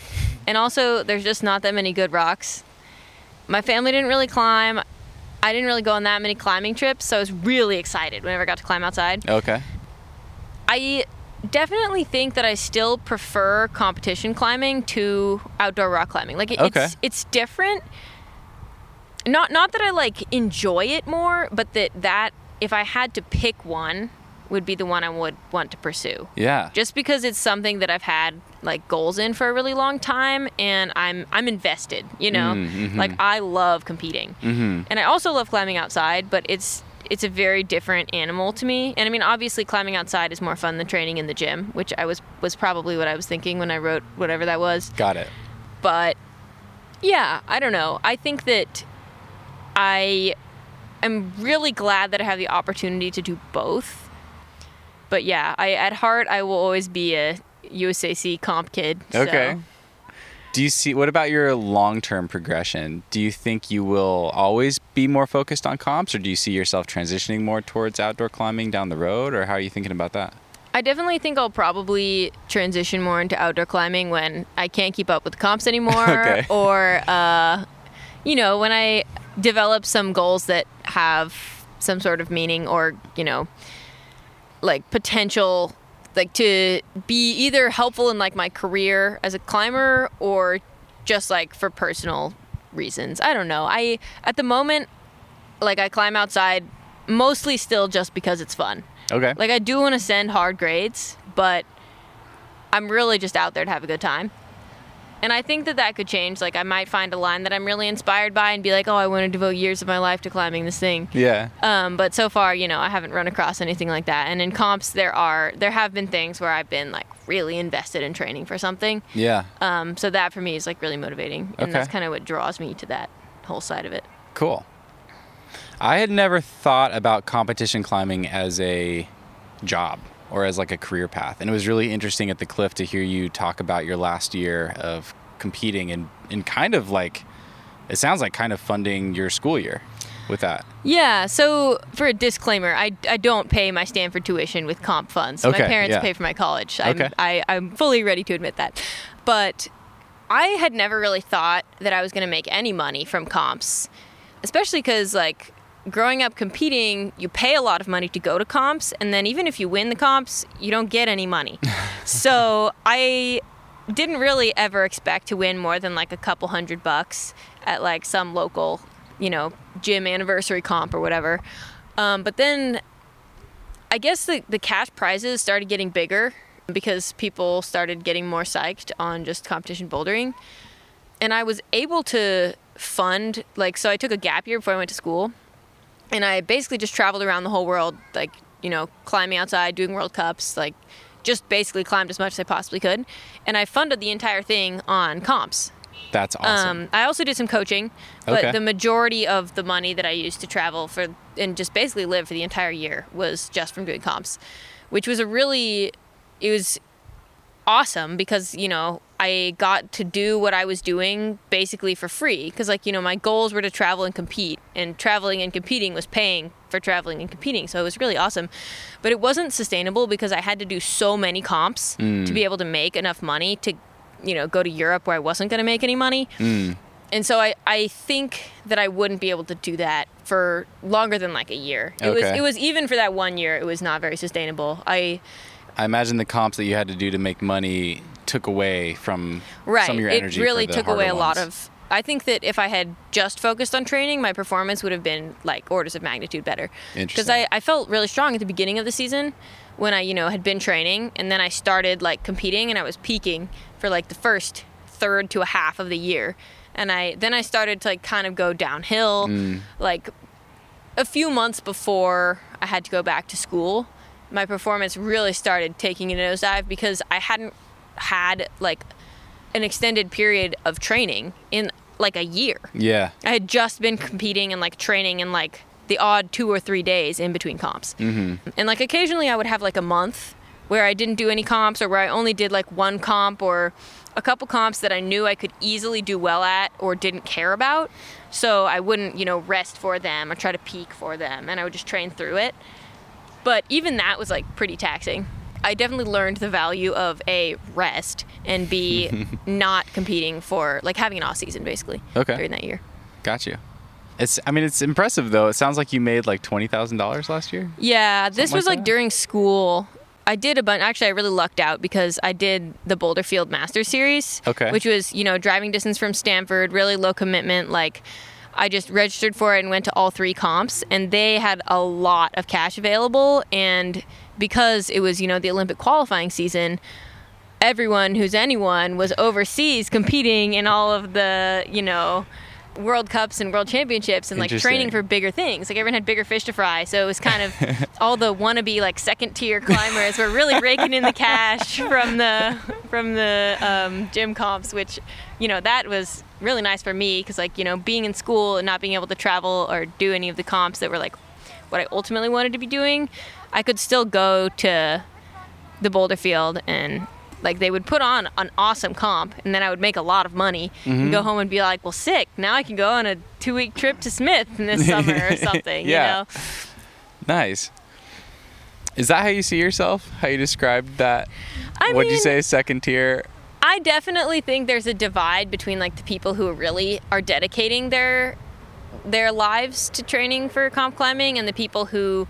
And also there's just not that many good rocks. My family didn't really climb. I didn't really go on that many climbing trips, so I was really excited whenever I got to climb outside. Okay. I definitely think that I still prefer competition climbing to outdoor rock climbing. Like it, Okay. it's it's different. Not not that I like enjoy it more, but that that if I had to pick one would be the one I would want to pursue. Yeah. Just because it's something that I've had like goals in for a really long time and I'm I'm invested, you know? Mm, mhm. Like I love competing. mm-hmm. And I also love climbing outside, but it's it's a very different animal to me. And I mean, obviously, climbing outside is more fun than training in the gym, which I was was probably what I was thinking when I wrote whatever that was. Got it. But yeah, I don't know. I think that I am really glad that I have the opportunity to do both. But yeah, I at heart I will always be a USAC comp kid. so- Okay. Do you see what about your long-term progression? Do you think you will always be more focused on comps or do you see yourself transitioning more towards outdoor climbing down the road or how are you thinking about that? I definitely think I'll probably transition more into outdoor climbing when I can't keep up with comps anymore, <laughs> Okay. or uh, you know, when I develop some goals that have some sort of meaning, or you know, like potential, like to be either helpful in like my career as a climber or just like for personal reasons. I don't know. I at the moment, like I climb outside mostly still just because it's fun. Okay. Like I do want to send hard grades, but I'm really just out there to have a good time. And I think that that could change. Like I might find a line that I'm really inspired by and be like, "Oh, I want to devote years of my life to climbing this thing." yeah. Um, but so far, you know, I haven't run across anything like that. And in comps, there are there have been things where I've been like really invested in training for something. Yeah. Um, so that for me is like really motivating, and that's kind of what draws me to that whole side of it. Cool. I had never thought about competition climbing as a job or as like a career path. And it was really interesting at the cliff to hear you talk about your last year of competing and, and kind of like, it sounds like kind of funding your school year with that. Yeah, so for a disclaimer, I, I don't pay my Stanford tuition with comp funds. Okay, my parents yeah. pay for my college. I'm, Okay. I, I'm fully ready to admit that. But I had never really thought that I was going to make any money from comps, especially because, like, growing up competing, you pay a lot of money to go to comps, and then even if you win the comps, you don't get any money. <laughs> so I didn't really ever expect to win more than like a couple hundred bucks at like some local, you know, gym anniversary comp or whatever. Um, but then I guess the, the cash prizes started getting bigger because people started getting more psyched on just competition bouldering. And I was able to fund, like, so I took a gap year before I went to school. And I basically just traveled around the whole world, like, you know, climbing outside, doing World Cups, like, just basically climbed as much as I possibly could. And I funded the entire thing on comps. That's awesome. Um, I also did some coaching, but Okay. the majority of the money that I used to travel for and just basically live for the entire year was just from doing comps, which was a really, it was awesome because you know I got to do what I was doing basically for free because like you know my goals were to travel and compete, and traveling and competing was paying for traveling and competing, so it was really awesome. But it wasn't sustainable because I had to do so many comps to mm. be able to make enough money to, you know, go to Europe where I wasn't going to make any money. Mm. And so I, I think that I wouldn't be able to do that for longer than like a year. It was it was even for that one year, it was not very sustainable. I I imagine the comps that you had to do to make money took away from right. some of your it energy. really for the took away a lot of. I think that if I had just focused on training, my performance would have been like orders of magnitude better. Because Interesting. I, I felt really strong at the beginning of the season when I, you know, had been training and then I started like competing and I was peaking for like the first third to a half of the year. And I then I started to like kind of go downhill. Mm. Like a few months before I had to go back to school, my performance really started taking a nosedive because I hadn't had like an extended period of training in like a year. Yeah. I had just been competing and like training in like the odd two or three days in between comps. Mm-hmm. And like occasionally I would have like a month where I didn't do any comps or where I only did like one comp or a couple comps that I knew I could easily do well at or didn't care about. So I wouldn't, you know, rest for them or try to peak for them and I would just train through it. But even that was like pretty taxing. I definitely learned the value of a rest and b <laughs> not competing for like having an off season basically Okay. during that year. Got you. It's. I mean, it's impressive though. It sounds like you made like twenty thousand dollars last year. Yeah, this was like like during school. I did a bunch. Actually, I really lucked out because I did the Boulderfield Masters Series. Okay. Which was, you know, driving distance from Stanford, really low commitment. Like, I just registered for it and went to all three comps, and they had a lot of cash available. And because it was, you know, the Olympic qualifying season, everyone who's anyone was overseas competing in all of the, you know, World Cups and World Championships and like training for bigger things. Like everyone had bigger fish to fry, so it was kind of <laughs> all the wannabe like second tier climbers were really raking in the cash from the from the um, gym comps, which you know that was really nice for me because like you know being in school and not being able to travel or do any of the comps that were like what I ultimately wanted to be doing, I could still go to the Boulderfield and like they would put on an awesome comp and then I would make a lot of money and mm-hmm. go home and be like, well, sick. Now I can go on a two week trip to Smith in this <laughs> summer or something, Yeah. you know? Nice. Is that how you see yourself? How you described that? I What'd you say? Second tier. I definitely think there's a divide between like the people who really are dedicating their their lives to training for comp climbing and the people who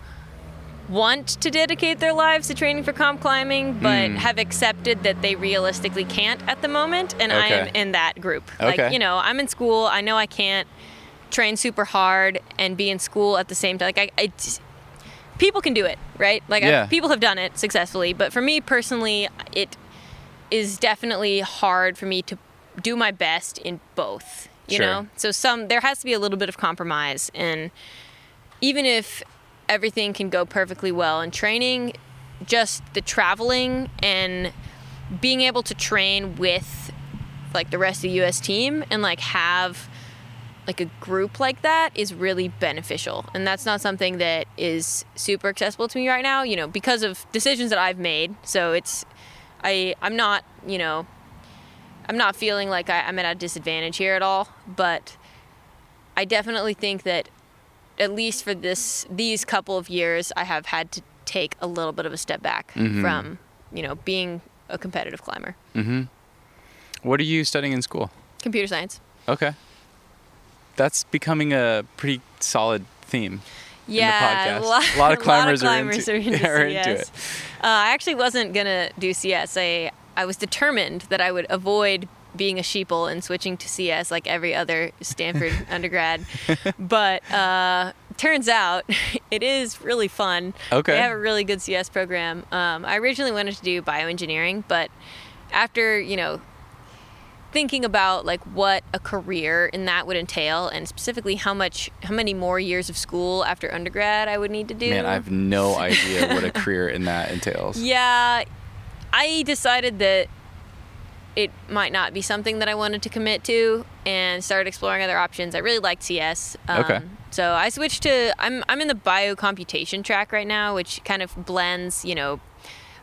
want to dedicate their lives to training for comp climbing but Mm. have accepted that they realistically can't at the moment and I am in that group. Okay. Like, you know, I'm in school, I know I can't train super hard and be in school at the same time. Like I, I people can do it, right? Like I- people have done it successfully, but for me personally, it is definitely hard for me to do my best in both. You Sure. know, so some there has to be a little bit of compromise, and even if everything can go perfectly well in training, just the traveling and being able to train with like the rest of the U.S. team and like have like a group like that is really beneficial and that's not something that is super accessible to me right now you know because of decisions that i've made so it's i i'm not you know i'm not feeling like I, i'm at a disadvantage here at all but i definitely think that at least for this these couple of years i have had to take a little bit of a step back mm-hmm. from you know being a competitive climber mm-hmm. What are you studying in school? computer science Okay. That's becoming a pretty solid theme. Yeah, podcast. a lot, <laughs> A lot of climbers are climbers <laughs> into- are into, are into CS. Uh, I actually wasn't gonna do CS. I I was determined that I would avoid being a sheeple and switching to CS like every other Stanford <laughs> undergrad. But uh, turns out it is really fun. Okay. They have a really good CS program. Um, I originally wanted to do bioengineering, but after you know thinking about like what a career in that would entail and specifically how much how many more years of school after undergrad I would need to do. Man, I have no <laughs> idea what a career in that entails. Yeah, I decided that it might not be something that I wanted to commit to and started exploring other options. I really liked CS. Um, Okay. So I switched to I'm I'm in the biocomputation track right now, which kind of blends, you know,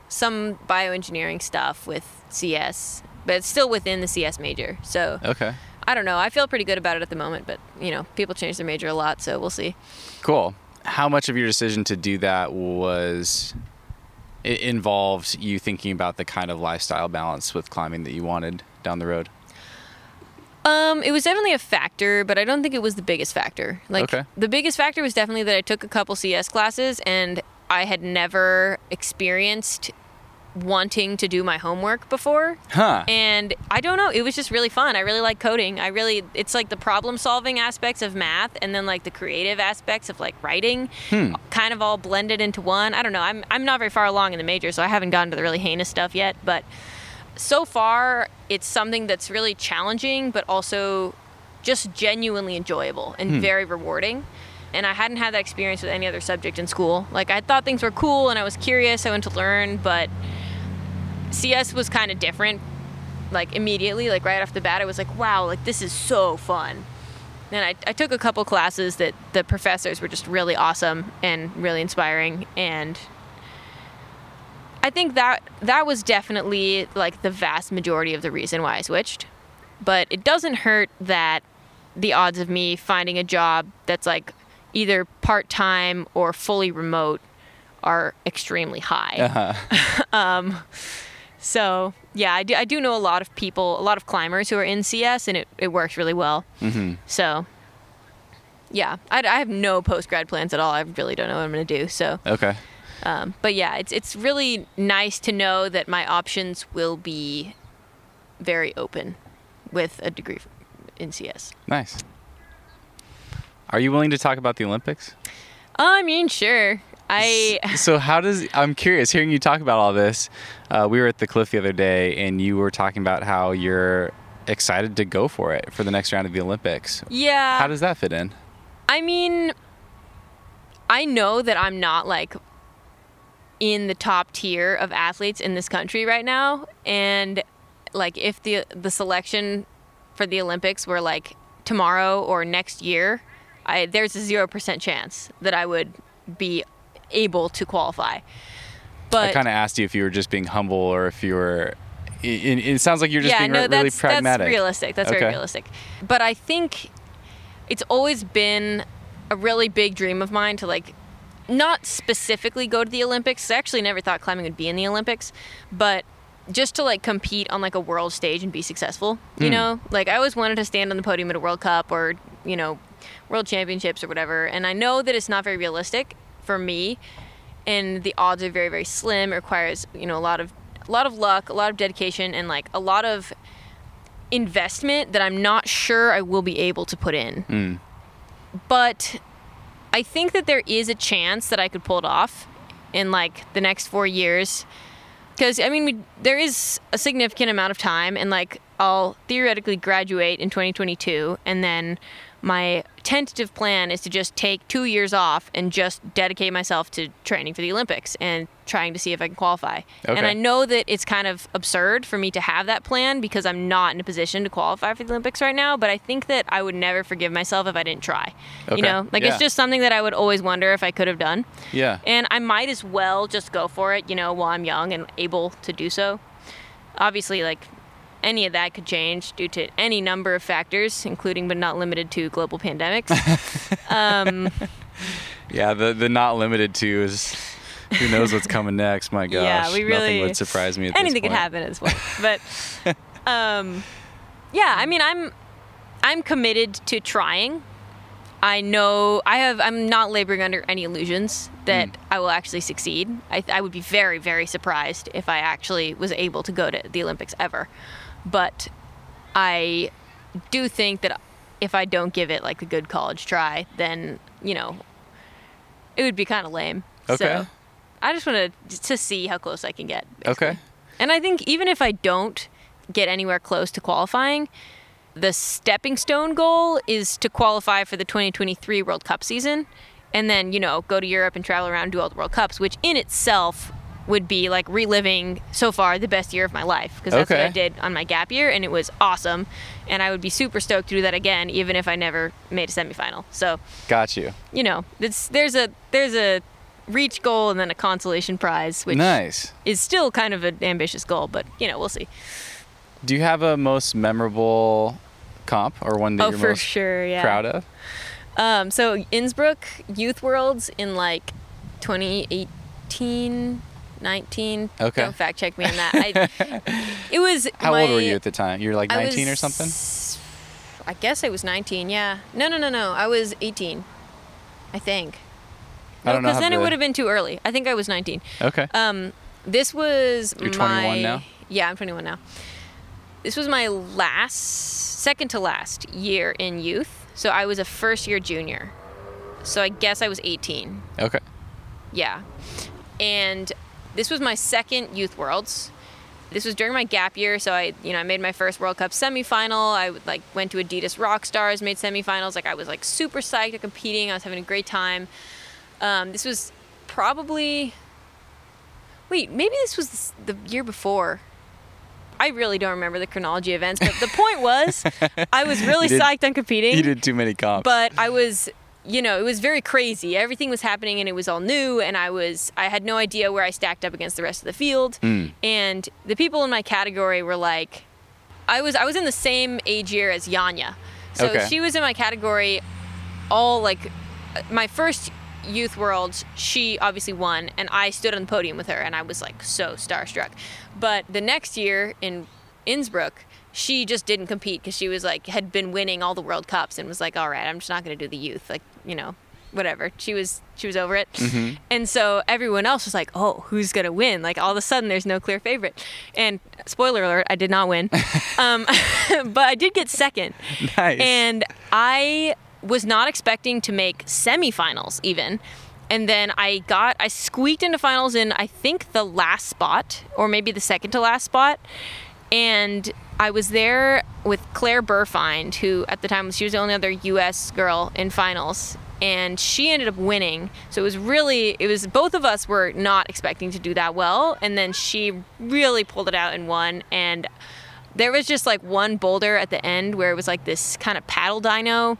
some bioengineering stuff with CS, but it's still within the CS major. So Okay. I don't know. I feel pretty good about it at the moment, but you know, people change their major a lot, so we'll see. Cool. How much of your decision to do that was it involved you thinking about the kind of lifestyle balance with climbing that you wanted down the road? Um, it was definitely a factor, but I don't think it was the biggest factor. Like Okay. the biggest factor was definitely that I took a couple CS classes and I had never experienced wanting to do my homework before. Huh. And I don't know, it was just really fun. I really like coding. I really it's like the problem solving aspects of math and then like the creative aspects of like writing hmm. kind of all blended into one. I don't know. I'm I'm not very far along in the major, so I haven't gotten to the really heinous stuff yet, but so far it's something that's really challenging but also just genuinely enjoyable and hmm. very rewarding and i hadn't had that experience with any other subject in school like i thought things were cool and i was curious i went to learn but cs was kind of different like immediately like right off the bat i was like wow like this is so fun and I, I took a couple classes that the professors were just really awesome and really inspiring and I think that that was definitely like the vast majority of the reason why I switched. But it doesn't hurt that the odds of me finding a job that's like either part time or fully remote are extremely high. Uh-huh. <laughs> So yeah, I do, I do know a lot of people, a lot of climbers who are in CS, and it, it works really well. Mm-hmm. So yeah, I, I have no post grad plans at all. I really don't know what I'm gonna do. So, Okay. um, but yeah, it's it's really nice to know that my options will be very open with a degree in CS. Nice. Are you willing to talk about the Olympics? I mean, sure. I <laughs> so how does I'm curious hearing you talk about all this. Uh, we were at the cliff the other day, and you were talking about how you're excited to go for it for the next round of the Olympics. yeah. How does that fit in? I mean, I know that I'm not like in the top tier of athletes in this country right now, and like if the the selection for the Olympics were like tomorrow or next year, I there's a zero percent chance that I would be able to qualify. But I kind of asked you if you were just being humble or if you were. It, it sounds like you're just yeah, being no, re- really that's pragmatic. that's realistic. That's Okay. very realistic. But I think it's always been a really big dream of mine to like not specifically go to the Olympics. I actually never thought climbing would be in the Olympics, but just to like compete on like a world stage and be successful. You Hmm. know, like I always wanted to stand on the podium at a World Cup or you know, World Championships or whatever. And I know that it's not very realistic for me, and the odds are very very slim. It requires you know a lot of a lot of luck, a lot of dedication, and like a lot of investment that I'm not sure I will be able to put in. Mm. But I think that there is a chance that I could pull it off in like the next four years. Because I mean, we, there is a significant amount of time, and like I'll theoretically graduate in 2022, and then my tentative plan is to just take two years off and just dedicate myself to training for the Olympics and trying to see if I can qualify. Okay. And I know that it's kind of absurd for me to have that plan because I'm not in a position to qualify for the Olympics right now, but I think that I would never forgive myself if I didn't try. Okay. You know, like Yeah. it's just something that I would always wonder if I could have done. Yeah. And I might as well just go for it, you know, while I'm young and able to do so. Obviously, like any of that could change due to any number of factors, including but not limited to global pandemics. <laughs> um, Yeah. The the not limited to is who knows what's <laughs> coming next. My gosh. Yeah, we really- Nothing would surprise me at anything could happen as well. But <laughs> um, yeah, I mean, I'm I'm committed to trying. I know I have. I'm not laboring under any illusions that Hmm. I will actually succeed. I, I would be very, very surprised if I actually was able to go to the Olympics ever. But I do think that if I don't give it like a good college try, then you know it would be kind of lame. Okay. So I just want to to see how close I can get. basically. Okay. And I think even if I don't get anywhere close to qualifying, the stepping stone goal is to qualify for the 2023 World Cup season and then, you know, go to Europe and travel around and do all the World Cups, which in itself would be like reliving so far the best year of my life because that's what I did on my gap year and it was awesome and I would be super stoked to do that again even if I never made a semifinal. So, Got you. you know, it's there's a there's a reach goal and then a consolation prize which nice. is still kind of an ambitious goal, but you know, we'll see. Do you have a most memorable comp or one that Oh, you're for most sure, yeah. proud of? Um, so Innsbruck Youth Worlds in like 2018, 19. Okay. Don't fact check me on that. I, <laughs> it was. How my, old were you at the time? You were like I 19 or something? I guess I was 19. Yeah. No, no, no, no. I was 18. I think. I don't know Because then it would have been too early. I think I was 19. Okay. Um, this was You're my 21 now? Yeah, I'm 21 now. This was my last, second to last year in youth. So I was a first year junior. So I guess I was 18. okay. Yeah. And this was my second Youth Worlds. This was during my gap year, so I, you know, I made my first World Cup semifinal. I like went to Adidas Rockstars, made semifinals. Like I was like super psyched at competing. I was having a great time. Um, this was probably. Wait, maybe this was the year before. I really don't remember the chronology of events, but the point was, <laughs> I was really psyched on competing You did too many comps. but I was you know, it was very crazy. Everything was happening and it was all new and I was I had no idea where I stacked up against the rest of the field. Hmm. And the people in my category were like I was I was in the same age year as Janja. So Okay. she was in my category all like my first youth worlds she obviously won and i stood on the podium with her and i was like so starstruck but the next year in innsbruck she just didn't compete because she was like had been winning all the world cups and was like all right i'm just not going to do the youth like you know whatever. She was she was over it. And so everyone else was like oh who's going to win? Like all of a sudden there's no clear favorite. And spoiler alert i did not win. <laughs> Um, <laughs> but i did get second. Nice. and I was not expecting to make semifinals even. And then I got, I squeaked into finals in, I think, the last spot, or maybe the second to last spot. And I was there with Claire Buhrfeind, who at the time she was the only other US girl in finals. And she ended up winning. So it was really, it was both of us were not expecting to do that well. And then she really pulled it out and won. And there was just like one boulder at the end where it was like this kind of paddle dino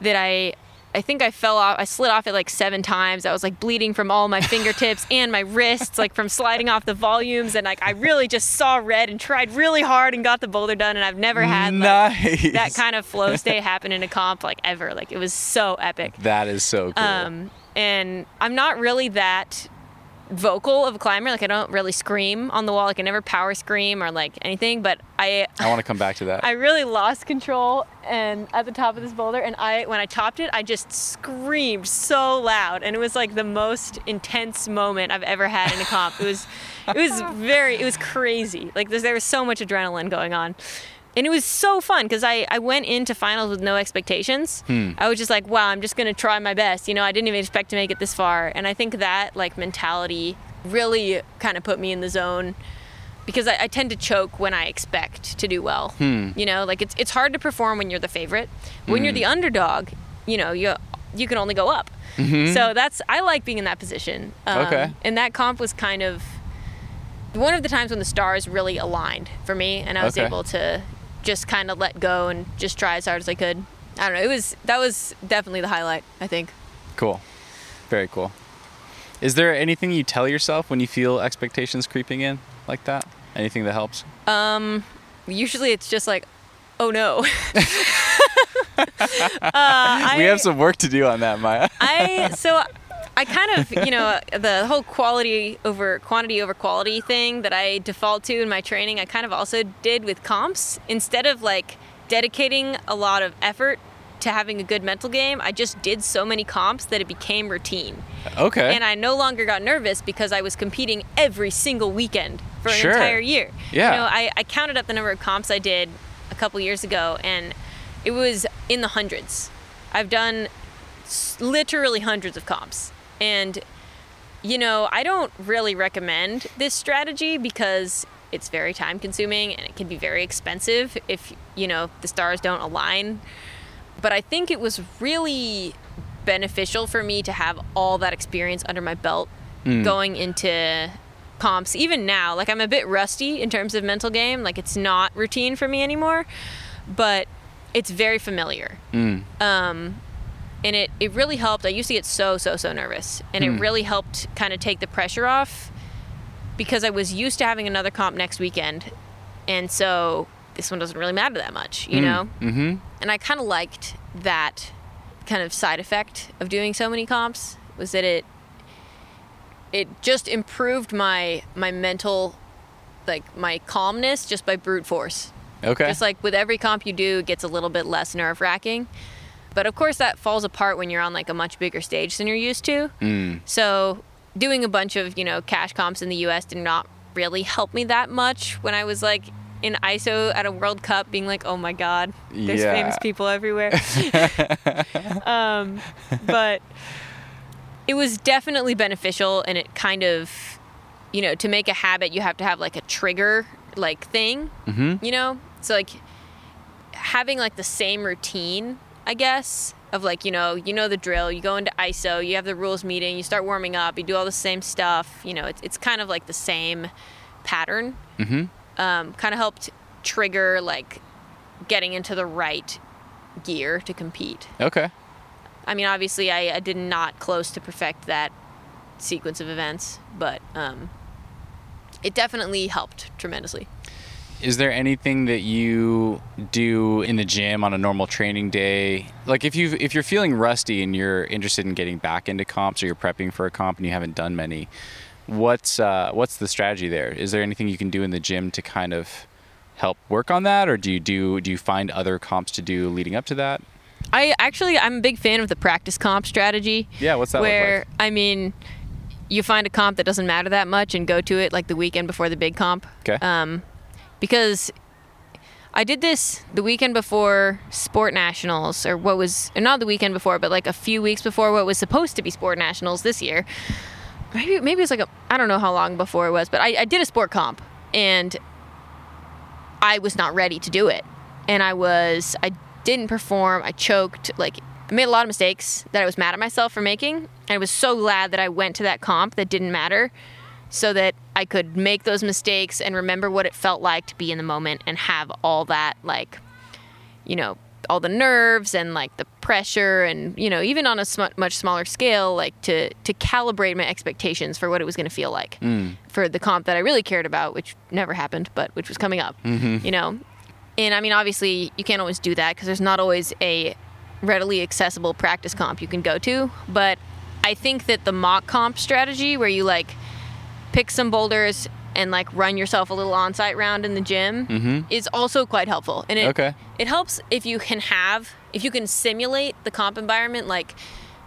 that I I think I fell off I slid off it like seven times. I was like bleeding from all my fingertips <laughs> and my wrists like from sliding off the volumes and like I really just saw red and tried really hard and got the boulder done and I've never had like nice. that kind of flow state happen in a comp like ever. Like it was so epic. That is so cool. Um, and I'm not really that vocal of a climber. Like I don't really scream on the wall. Like I never power scream or like anything. But I I want to come back to that. I really lost control and at the top of this boulder. And I when I topped it, I just screamed so loud, and it was like the most intense moment I've ever had in a comp. It was it was <laughs> very it was crazy. Like there was so much adrenaline going on. And it was so fun because I, I went into finals with no expectations. Hmm. I was just like, wow, I'm just going to try my best. You know, I didn't even expect to make it this far. And I think that like mentality really kind of put me in the zone because I, I tend to choke when I expect to do well. Hmm. You know, like it's it's hard to perform when you're the favorite. When you're hmm. the underdog, you know, you you can only go up. Mm-hmm. So that's I like being in that position. Um, Okay. And that comp was kind of one of the times when the stars really aligned for me, and I was Okay. able to just kind of let go and just try as hard as I could. I don't know. It was that was definitely the highlight. I think. Cool. Very cool. Is there anything you tell yourself when you feel expectations creeping in like that? Anything that helps? Um, usually it's just like, oh no. <laughs> <laughs> uh, I, we have some work to do on that, Maya. I so I kind of you know <laughs> the whole quality over quantity over quality thing that I default to in my training. I kind of also did with comps instead of like dedicating a lot of effort to having a good mental game. I just did so many comps that it became routine. okay. And I no longer got nervous because I was competing every single weekend for an Sure. entire year. Yeah. You know, I, I counted up the number of comps I did a couple years ago, and it was in the hundreds. I've done literally hundreds of comps. And, you know, I don't really recommend this strategy because it's very time consuming and it can be very expensive if, you know, the stars don't align but I think it was really beneficial for me to have all that experience under my belt going into comps. Even now, like I'm a bit rusty in terms of mental game. Like it's not routine for me anymore, but it's very familiar. Um, and it, it really helped. I used to get so, so, so nervous. And it really helped kind of take the pressure off because I was used to having another comp next weekend. And so this one doesn't really matter that much, you know? mm-hmm. and I kind of liked that kind of side effect of doing so many comps was that it it just improved my my mental like my calmness just by brute force. Okay. Just like with every comp you do, it gets a little bit less nerve wracking. But of course, that falls apart when you're on like a much bigger stage than you're used to. Mm. So doing a bunch of you know cash comps in the U.S. did not really help me that much when I was like in ISO at a World Cup, being like, oh my god, there's Yeah. famous people everywhere. <laughs> um, but it was definitely beneficial, and it kind of, you know, to make a habit, you have to have like a trigger like thing, Mm-hmm. you know. So like having like the same routine, I guess, of like you know you know the drill. You go into ISO, you have the rules meeting, you start warming up, you do all the same stuff. You know, it's it's kind of like the same pattern. Mm-hmm. Um, kind of helped trigger like getting into the right gear to compete. Okay. I mean, obviously, I, I did not close to perfect that sequence of events, but um, it definitely helped tremendously. Is there anything that you do in the gym on a normal training day? Like if you if you're feeling rusty and you're interested in getting back into comps or you're prepping for a comp and you haven't done many, what's uh, what's the strategy there? Is there anything you can do in the gym to kind of help work on that, or do you do do you find other comps to do leading up to that? I actually I'm a big fan of the practice comp strategy. Yeah, what's that Where like? I mean, you find a comp that doesn't matter that much and go to it like the weekend before the big comp. Okay. Um, because I did this the weekend before Sport Nationals, or what was not the weekend before, but like a few weeks before what was supposed to be Sport Nationals this year. Maybe maybe it was like a I don't know how long before it was, but I, I did a sport comp and I was not ready to do it, and I was I didn't perform. I choked. Like I made a lot of mistakes that I was mad at myself for making, and I was so glad that I went to that comp that didn't matter so that I could make those mistakes and remember what it felt like to be in the moment and have all that like you know all the nerves and like the pressure and you know even on a sm- much smaller scale like to to calibrate my expectations for what it was going to feel like mm. for the comp that I really cared about which never happened but which was coming up mm-hmm. you know? And I mean obviously you can't always do that because there's not always a readily accessible practice comp you can go to but I think that the mock comp strategy where you like pick some boulders and like run yourself a little on-site round in the gym is also quite helpful. And it Okay. it helps if you can have if you can simulate the comp environment like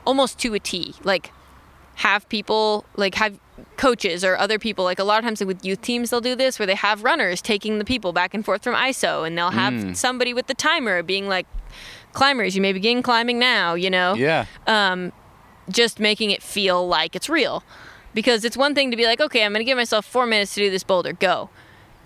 almost to a T. Like have people like have coaches or other people like a lot of times with youth teams they'll do this where they have runners taking the people back and forth from ISO and they'll have somebody with the timer being like climbers you may begin climbing now you know Yeah. Um just making it feel like it's real. Because it's one thing to be like, okay, I'm going to give myself four minutes to do this boulder, go.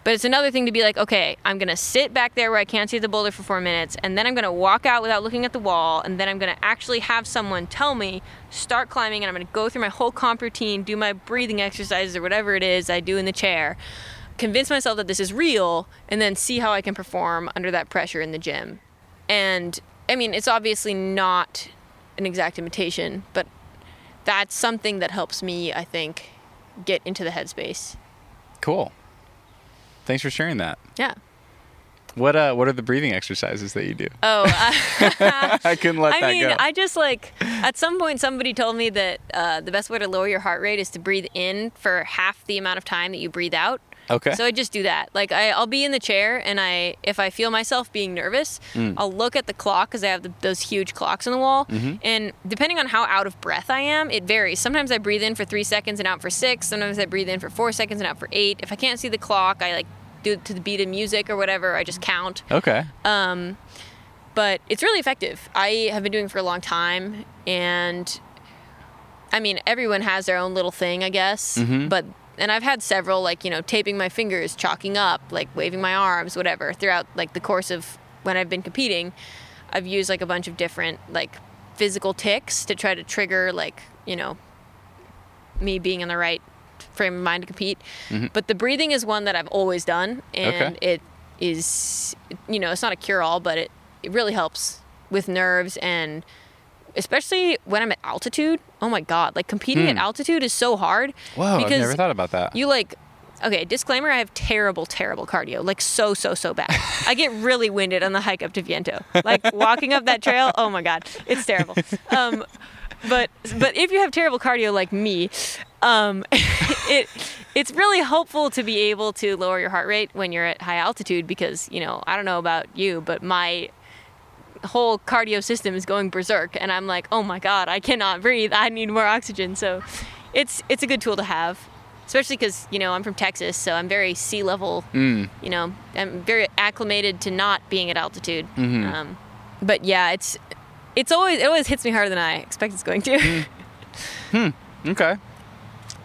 But it's another thing to be like, okay, I'm going to sit back there where I can't see the boulder for four minutes, and then I'm going to walk out without looking at the wall, and then I'm going to actually have someone tell me, start climbing, and I'm going to go through my whole comp routine, do my breathing exercises or whatever it is I do in the chair, convince myself that this is real, and then see how I can perform under that pressure in the gym. And I mean, it's obviously not an exact imitation, but that's something that helps me, I think, get into the headspace. Cool. Thanks for sharing that. Yeah. What uh what are the breathing exercises that you do? Oh, I, <laughs> I couldn't let I that mean, go. I just like at some point somebody told me that uh, the best way to lower your heart rate is to breathe in for half the amount of time that you breathe out. Okay. So I just do that. Like I, I'll be in the chair, and I, if I feel myself being nervous, Mm. I'll look at the clock because I have the, those huge clocks on the wall. Mm-hmm. And depending on how out of breath I am, it varies. Sometimes I breathe in for three seconds and out for six. Sometimes I breathe in for four seconds and out for eight. If I can't see the clock, I like do it to the beat of music or whatever. I just count. okay. Um, But it's really effective. I have been doing it for a long time, and I mean, everyone has their own little thing, I guess. But and I've had several, like you know, taping my fingers, chalking up, like waving my arms, whatever, throughout like the course of when I've been competing. I've used like a bunch of different like physical ticks to try to trigger like you know me being in the right frame of mind to compete. Mm-hmm. But the breathing is one that I've always done, and Okay. it is you know it's not a cure all, but it it really helps with nerves and especially when I'm at altitude. Oh my god, like competing at altitude is so hard. Whoa, I've never thought about that. you like okay disclaimer i have terrible terrible cardio like so so so bad i get really winded on the hike up to viento like walking up that trail oh my god it's terrible um, but but if you have terrible cardio like me um, <laughs> it it's really helpful to be able to lower your heart rate when you're at high altitude because you know i don't know about you but my whole cardio system is going berserk and i'm like oh my god i cannot breathe i need more oxygen so it's it's a good tool to have especially because you know i'm from texas so i'm very sea level Mm. you know i'm very acclimated to not being at altitude Mm-hmm. um, but yeah it's it's always it always hits me harder than i expect it's going to Mm. <laughs> Okay.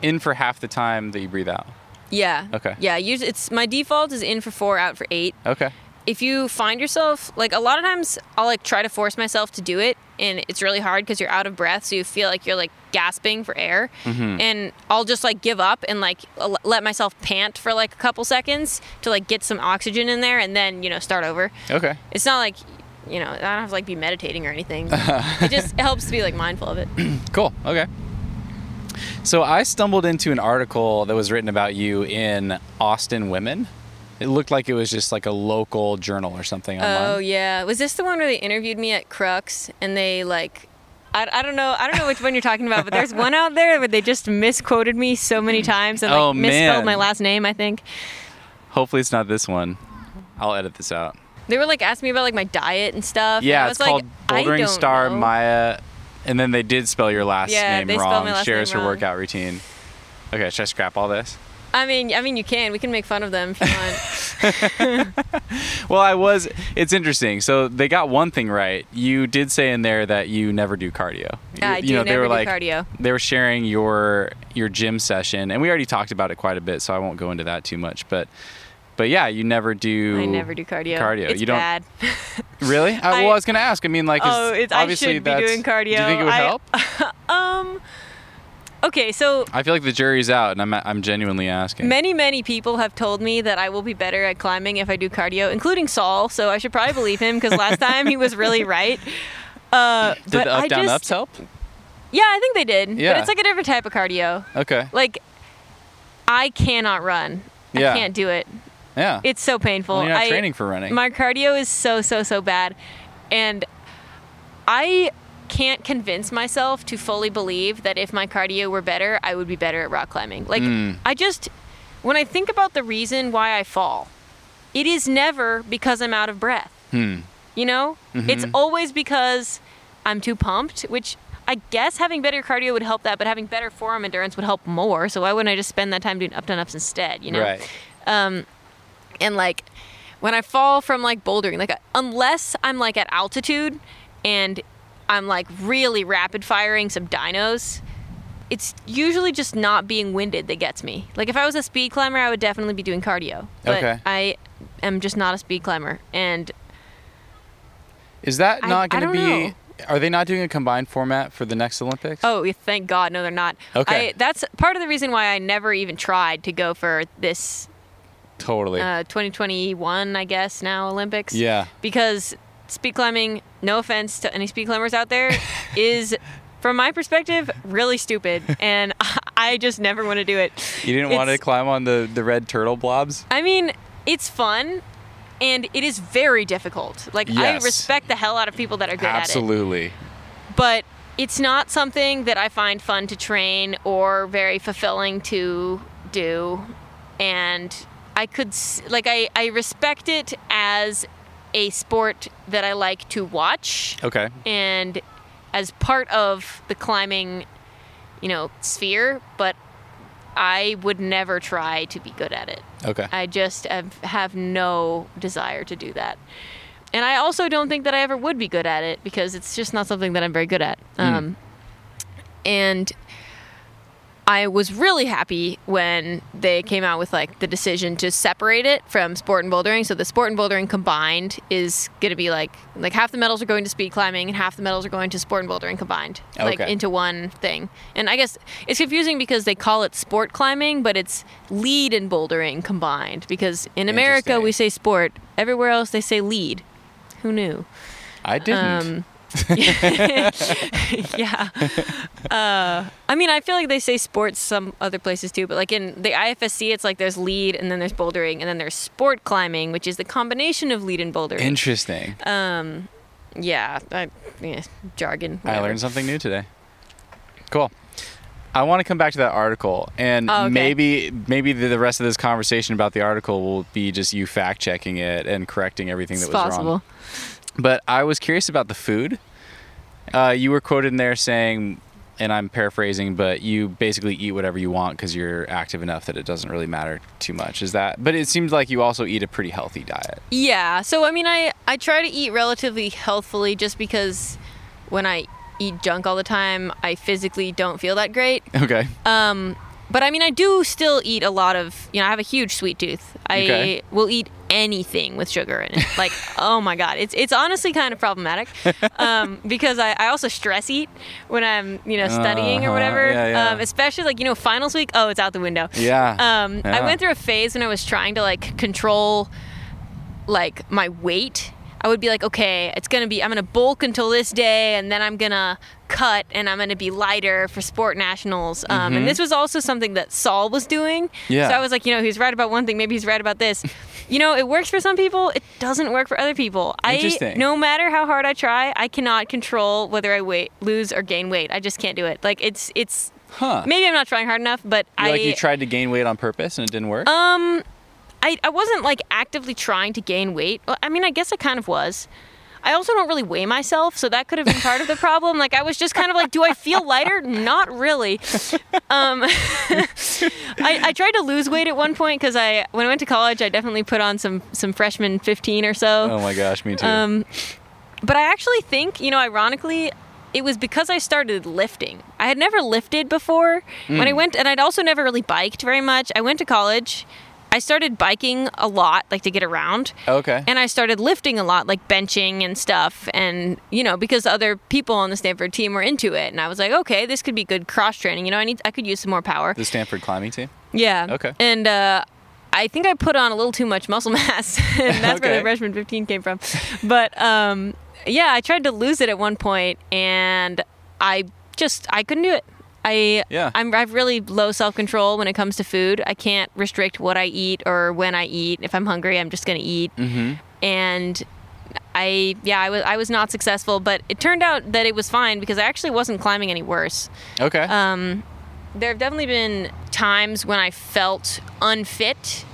In for half the time that you breathe out. yeah Okay. yeah usually it's my default is in for four out for eight Okay. If you find yourself like a lot of times I'll like try to force myself to do it and it's really hard because you're out of breath so you feel like you're like gasping for air mm-hmm. and I'll just like give up and like let myself pant for like a couple seconds to like get some oxygen in there and then you know start over Okay. it's not like you know, I don't have to like be meditating or anything. it just <laughs> helps to be like mindful of it. <clears throat> Cool. Okay. So I stumbled into an article that was written about you in Austin Women. It looked like it was just like a local journal or something oh, online. Oh yeah, was this the one where they interviewed me at Crux and they like, I, I don't know, I don't know which one you're talking about, but there's one out there where they just misquoted me so many times and like Oh, misspelled my last name. I think Hopefully it's not this one. I'll edit this out. they were like asking me about like my diet and stuff. and Yeah, was it's called like, I Bouldering Star know. Maya, and then they did spell your last Yeah, name they spelled wrong. my last Shares name her wrong. workout routine. Okay, should I scrap all this? I mean, I mean, you can. We can make fun of them if you want. <laughs> <laughs> Well, I was. It's interesting. So they got one thing right. You did say in there that you never do cardio. Yeah, I you do know, they never were do like, cardio. They were sharing your your gym session, and we already talked about it quite a bit, so I won't go into that too much. But but yeah, you never do. I never do cardio. Cardio. It's you don't bad. <laughs> really? I, I- well, I was gonna ask. I mean, like, Oh, it's- I obviously should be doing cardio. Do you think it would I- help? um. Okay, so I feel like the jury's out, and I'm I'm genuinely asking. Many, many people have told me that I will be better at climbing if I do cardio, including Saul. So I should probably believe him because last time he was really right. <laughs> Uh, did but the up I down just, ups help? Yeah, I think they did. Yeah. But it's like a different type of cardio. Okay. Like, I cannot run. Yeah. I can't do it. Yeah. It's so painful. well, you're not I, training for running. My cardio is so, so, so bad. And I can't convince myself to fully believe that if my cardio were better, I would be better at rock climbing. Like, Mm. I just, when I think about the reason why I fall, it is never because I'm out of breath. hmm. You know? It's always because I'm too pumped, which I guess having better cardio would help that, but having better forearm endurance would help more. So why wouldn't I just spend that time doing up down ups instead, you know? Right. and like when I fall from like bouldering, like unless I'm like at altitude and I'm like really rapid firing some dinos, it's usually just not being winded that gets me. Like if I was a speed climber, I would definitely be doing cardio. But Okay. I am just not a speed climber, and Is that not going to be? know. Are they not doing a combined format for the next Olympics? oh, thank God, no, they're not. Okay. I, that's part of the reason why I never even tried to go for this totally. uh, 2021, I guess now Olympics. yeah. because speed climbing, no offense to any speed climbers out there, <laughs> is from my perspective really stupid <laughs> and <laughs> I just never want to do it. You didn't want to climb on the the red turtle blobs? I mean, it's fun and it is very difficult. Like Yes. I respect the hell out of people that are good at it. Absolutely. But it's not something that I find fun to train or very fulfilling to do. And I could, like, I, I respect it as a sport that I like to watch Okay. and as part of the climbing, you know, sphere, but I would never try to be good at it. Okay. I just have, have no desire to do that. And I also don't think that I ever would be good at it because it's just not something that I'm very good at. Um, and I was really happy when they came out with like the decision to separate it from sport and bouldering. So the sport and bouldering combined is going to be like like half the medals are going to speed climbing and half the medals are going to sport and bouldering combined, like into one thing. And I guess it's confusing because they call it sport climbing, but it's lead and bouldering combined. Because in America we say sport, everywhere else they say lead. Who knew? I didn't. Um, <laughs> yeah. Uh, I mean, I feel like they say sports some other places too, but like in the IFSC, it's like there's lead and then there's bouldering and then there's sport climbing, which is the combination of lead and bouldering. Interesting. um, yeah, I, yeah, jargon. I learned something new today. Cool. I want to come back to that article, and Oh, okay. maybe maybe the, the rest of this conversation about the article will be just you fact checking it and correcting everything It's that was possible. wrong. But I was curious about the food. Uh, you were quoted in there saying, and I'm paraphrasing, but you basically eat whatever you want because you're active enough that it doesn't really matter too much. Is that? But it seems like you also eat a pretty healthy diet. Yeah. So I mean, I I try to eat relatively healthfully just because when I eat junk all the time, I physically don't feel that great. Okay. Um, but I mean, I do still eat a lot of. You know, I have a huge sweet tooth. I Okay. will eat anything with sugar in it. Like, <laughs> oh my god, it's it's honestly kind of problematic. <laughs> Um, because I, I also stress eat when I'm you know studying Uh-huh, or whatever. yeah, yeah. Um, especially like you know finals week. Oh, it's out the window. Yeah. Um, I went through a phase when I was trying to like control like my weight I would be like, okay, it's gonna be I'm gonna bulk until this day, and then I'm gonna cut, and I'm gonna be lighter for sport nationals. Um, And this was also something that Saul was doing. Mm-hmm. Yeah. So I was like, you know, he's right about one thing, maybe he's right about this. You know, it works for some people. It doesn't work for other people. I no matter how hard I try, I cannot control whether I weight lose or gain weight. I just can't do it. Like it's it's Huh. maybe I'm not trying hard enough, but You- I like you tried to gain weight on purpose and it didn't work. um, I, I wasn't like actively trying to gain weight. I mean, I guess I kind of was. I also don't really weigh myself, so that could have been part of the problem. Like, I was just kind of like, do I feel lighter? Not really. Um, <laughs> I, I tried to lose weight at one point because I, when I went to college, I definitely put on some some freshman 15 or so. oh my gosh, me too. Um, but I actually think, you know, ironically, it was because I started lifting. I had never lifted before. When I went, and I'd also never really biked very much. I went to college. I started biking a lot, like to get around. okay. And I started lifting a lot, like benching and stuff. And, you know, because other people on the Stanford team were into it. And I was like, okay, this could be good cross training. You know, I need, I could use some more power. the Stanford climbing team. Yeah. Okay. And uh, I think I put on a little too much muscle mass, <laughs> and that's where the freshman 15 came from. But um, yeah, I tried to lose it at one point, and I just I couldn't do it. I Yeah. I'm I have really low self control when it comes to food. I can't restrict what I eat or when I eat. If I'm hungry, I'm just gonna eat. Mm-hmm. And I yeah I was I was not successful, but it turned out that it was fine because I actually wasn't climbing any worse Okay. um, there have definitely been times when I felt unfit,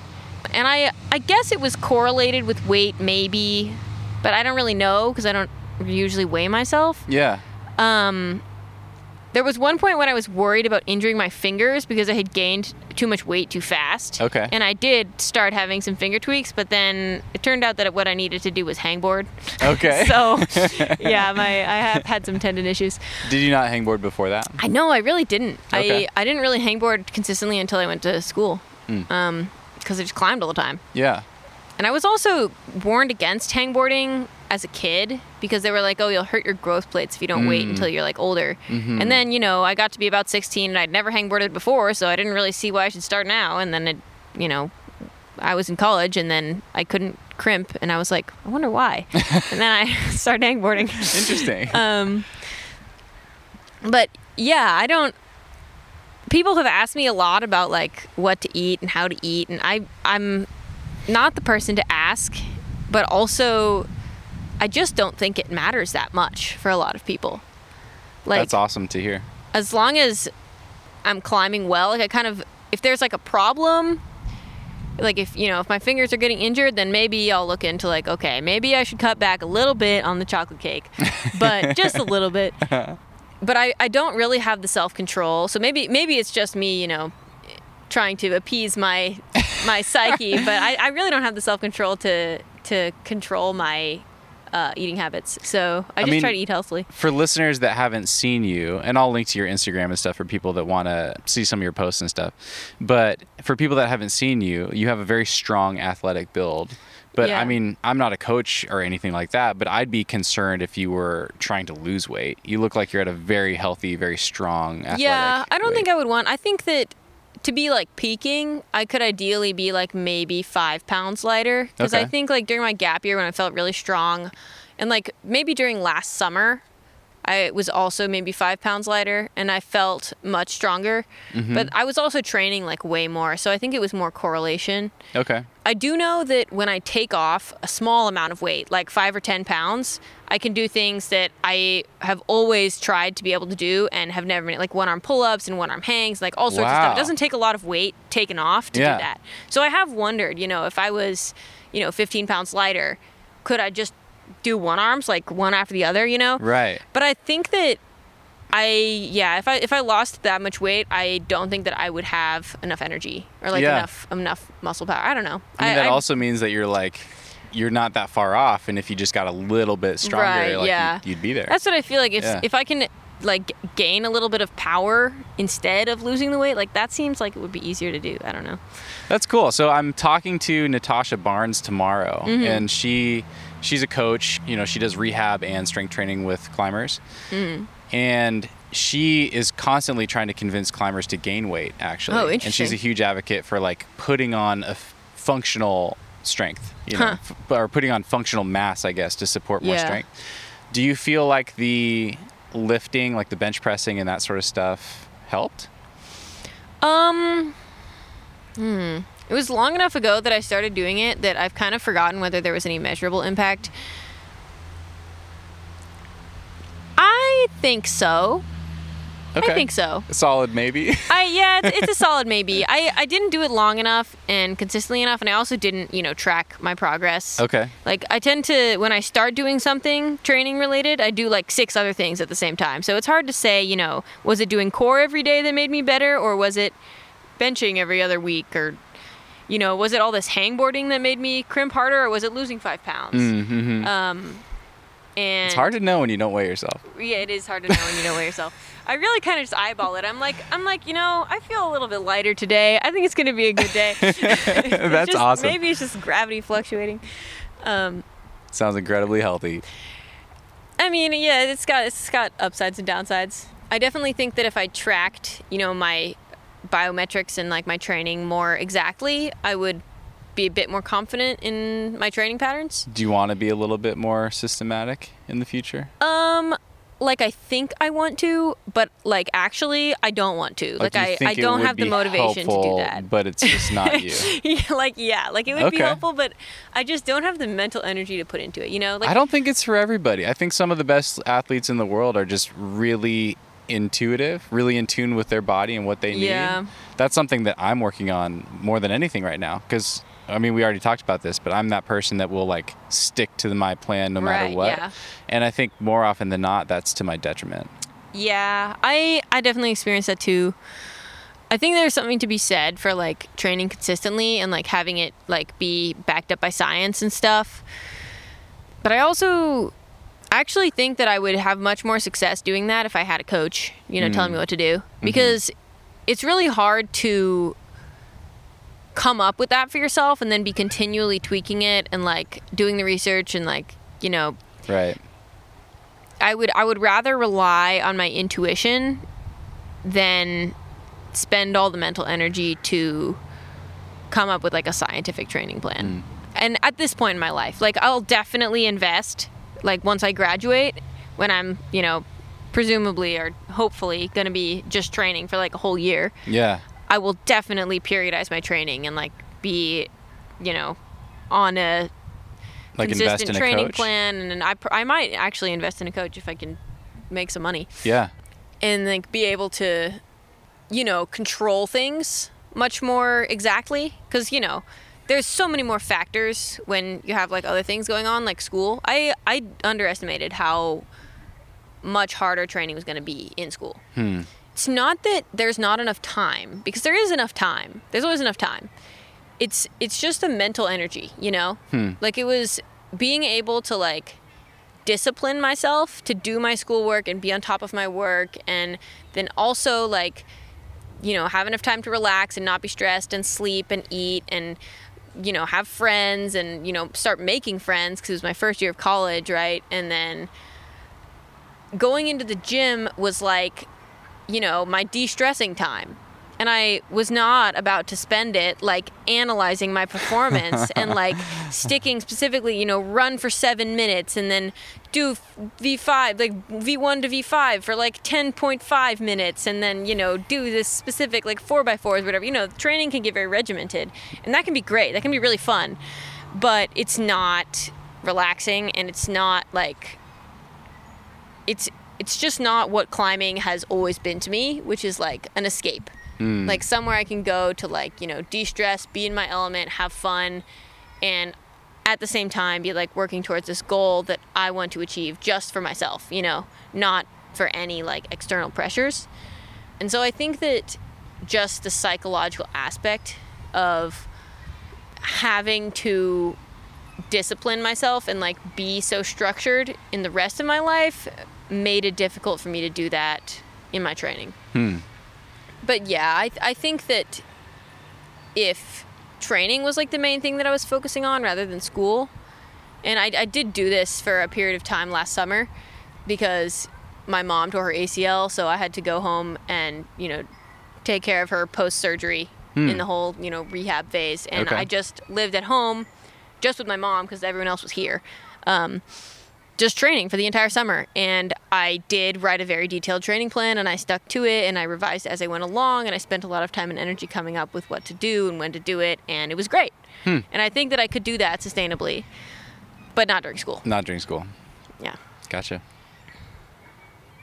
and I I guess it was correlated with weight, maybe, but I don't really know because I don't usually weigh myself. yeah. Um, there was one point when I was worried about injuring my fingers because I had gained too much weight too fast. Okay. And I did start having some finger tweaks, but then it turned out that what I needed to do was hangboard. <laughs> Okay. so, <laughs> yeah, my I have had some tendon issues. Did you not hangboard before that? I know, I really didn't. Okay. I, I didn't really hangboard consistently until I went to school. Mm. Um, because I just climbed all the time. Yeah. And I was also warned against hangboarding as a kid because they were like, oh, you'll hurt your growth plates if you don't wait Mm. until you're like older. Mhm. And then, you know, I got to be about 16 and I'd never hangboarded before, so I didn't really see why I should start now. And then it, you know, I was in college and then I couldn't crimp and I was like, I wonder why. <laughs> and then I <laughs> started hangboarding. Interesting. Um, but yeah, I don't. People have asked me a lot about like what to eat and how to eat, and I I'm not the person to ask, but also I just don't think it matters that much for a lot of people. Like That's awesome to hear. as long as I'm climbing well, like I kind of if there's like a problem, like if you know if my fingers are getting injured, then maybe I'll look into like okay, maybe I should cut back a little bit on the chocolate cake, but <laughs> just a little bit. <laughs> But I I don't really have the self control, so maybe maybe it's just me, you know, trying to appease my my psyche, <laughs> but I, I really don't have the self control to to control my uh, eating habits. So I just mean- try to eat healthily. For listeners that haven't seen you, and I'll link to your Instagram and stuff for people that want to see some of your posts and stuff. But for people that haven't seen you, you have a very strong athletic build. But Yeah. I mean, I'm not a coach or anything like that, but I'd be concerned if you were trying to lose weight. You look like you're at a very healthy, very strong athletic Yeah, I don't weight. think I would want. I think that to be like peaking, I could ideally be like maybe five pounds lighter. Because I think like during my gap year when I felt really strong, and like maybe during last summer, I was also maybe five pounds lighter and I felt much stronger. Mm-hmm. But I was also training like way more. So I think it was more correlation. Okay. I do know that when I take off a small amount of weight, like five or 10 pounds, I can do things that I have always tried to be able to do and have never been, like one arm pull ups and one arm hangs, like all sorts of stuff. It doesn't take a lot of weight taken off to Yeah. do that. So I have wondered, you know, if I was, you know, 15 pounds lighter, could I just do one arms, like one after the other, you know? Right. But I think that I yeah, if I if I lost that much weight, I don't think that I would have enough energy or like Yeah. enough enough muscle power. I don't know. I mean, that I- also means that you're like, you're not that far off, and if you just got a little bit stronger, Right, like yeah. you'd, you'd be there. That's what I feel like. If Yeah. if I can like gain a little bit of power instead of losing the weight, like that seems like it would be easier to do. I don't know. That's cool. So I'm talking to Natasha Barnes tomorrow, Mm-hmm. and she she's a coach. You know, she does rehab and strength training with climbers, Mm-hmm. and she is constantly trying to convince climbers to gain weight. Actually, Oh, And she's a huge advocate for like putting on a f- functional strength, you know, Huh. f- or putting on functional mass, I guess, to support more Yeah. strength. Do you feel like the lifting, like the bench pressing and that sort of stuff, helped? Um, hmm. It was long enough ago that I started doing it that I've kind of forgotten whether there was any measurable impact. I think so. Okay. I think so. Solid, maybe. <laughs> I yeah, it's, it's a <laughs> solid maybe. I I didn't do it long enough and consistently enough, and I also didn't you know track my progress. okay. Like I tend to when I start doing something training related, I do like six other things at the same time. So it's hard to say, you know, was it doing core every day that made me better or was it benching every other week or you know, was it all this hangboarding that made me crimp harder or was it losing 5 pounds? Mm-hmm. Um and it's hard to know when you don't weigh yourself. yeah, it is hard to know when you don't weigh yourself. I really kind of just eyeball it. I'm like, I'm like, you know, I feel a little bit lighter today. I think it's gonna be a good day. <laughs> <laughs> That's just- awesome. Maybe it's just gravity fluctuating. Um, Sounds incredibly healthy. I mean, yeah, it's got it's got upsides and downsides. I definitely think that if I tracked, you know, my biometrics and like my training more exactly, I would be a bit more confident in my training patterns. Do you want to be a little bit more systematic in the future? Um like I think I want to, but like actually I don't want to. Like, you I, I don't have the motivation to do helpful, that. But it's just not <laughs> you. yeah, like yeah, like it would be helpful, but I just don't have the mental energy to put into it. You know, like I don't think it's for everybody. I think some of the best athletes in the world are just really intuitive, really in tune with their body and what they need. Yeah. That's something that I'm working on more than anything right now because I mean, we already talked about this, but I'm that person that will like stick to my plan no matter Right, what. yeah. And I think more often than not, that's to my detriment. Yeah, I I definitely experienced that too. I think there's something to be said for like training consistently and like having it like be backed up by science and stuff. But I also actually think that I would have much more success doing that if I had a coach, you know, telling me mm. what to do mm-hmm. because it's really hard to come up with that for yourself and then be continually tweaking it and like doing the research and like, you know, Right. I would I would rather rely on my intuition than spend all the mental energy to come up with like a scientific training plan. Mm. And at this point in my life, like I'll definitely invest like once I graduate when I'm, you know, presumably or hopefully going to be just training for like a whole year. Yeah. I will definitely periodize my training and like be, you know, on a Like invest consistent in a training coach. plan and I, pr- I might actually invest in a coach if i can make some money Yeah. and like be able to you know control things much more exactly because you know there's so many more factors when you have like other things going on like school. I i underestimated how much harder training was going to be in school. Hmm. it's not that there's not enough time because there is enough time. There's always enough time. It's it's just the mental energy you know? Hmm. like it was being able to like discipline myself to do my schoolwork and be on top of my work and then also like you know have enough time to relax and not be stressed and sleep and eat and you know have friends and you know start making friends because it was my first year of college right? And then going into the gym was like you know my de-stressing time and i was not about to spend it like analyzing my performance <laughs> and like sticking specifically you know run for seven minutes and then do v5 like v1 to v5 for like 10.5 minutes and then you know do this specific like 4x4s whatever. You know training can get very regimented and that can be great. That can be really fun. But it's not relaxing and it's not like it's it's just not what climbing has always been to me, which is like an escape. Like somewhere I can go to like, you know, de-stress, be in my element, have fun and at the same time be like working towards this goal that I want to achieve just for myself, you know, not for any like external pressures. And so I think that just the psychological aspect of having to discipline myself and like be so structured in the rest of my life made it difficult for me to do that in my training. Hmm. But yeah, I, I think that if training was like the main thing that I was focusing on rather than school, and I, I did do this for a period of time last summer because my mom tore her ACL, so I had to go home and, you know, take care of her post surgery in the whole, you know, rehab phase. And Okay. I just lived at home just with my mom because everyone else was here. Um, just training for the entire summer. And I did write a very detailed training plan and I stuck to it and I revised as I went along and I spent a lot of time and energy coming up with what to do and when to do it. And it was great. Hmm. And I think that I could do that sustainably, but not during school. Not during school. Yeah. Gotcha.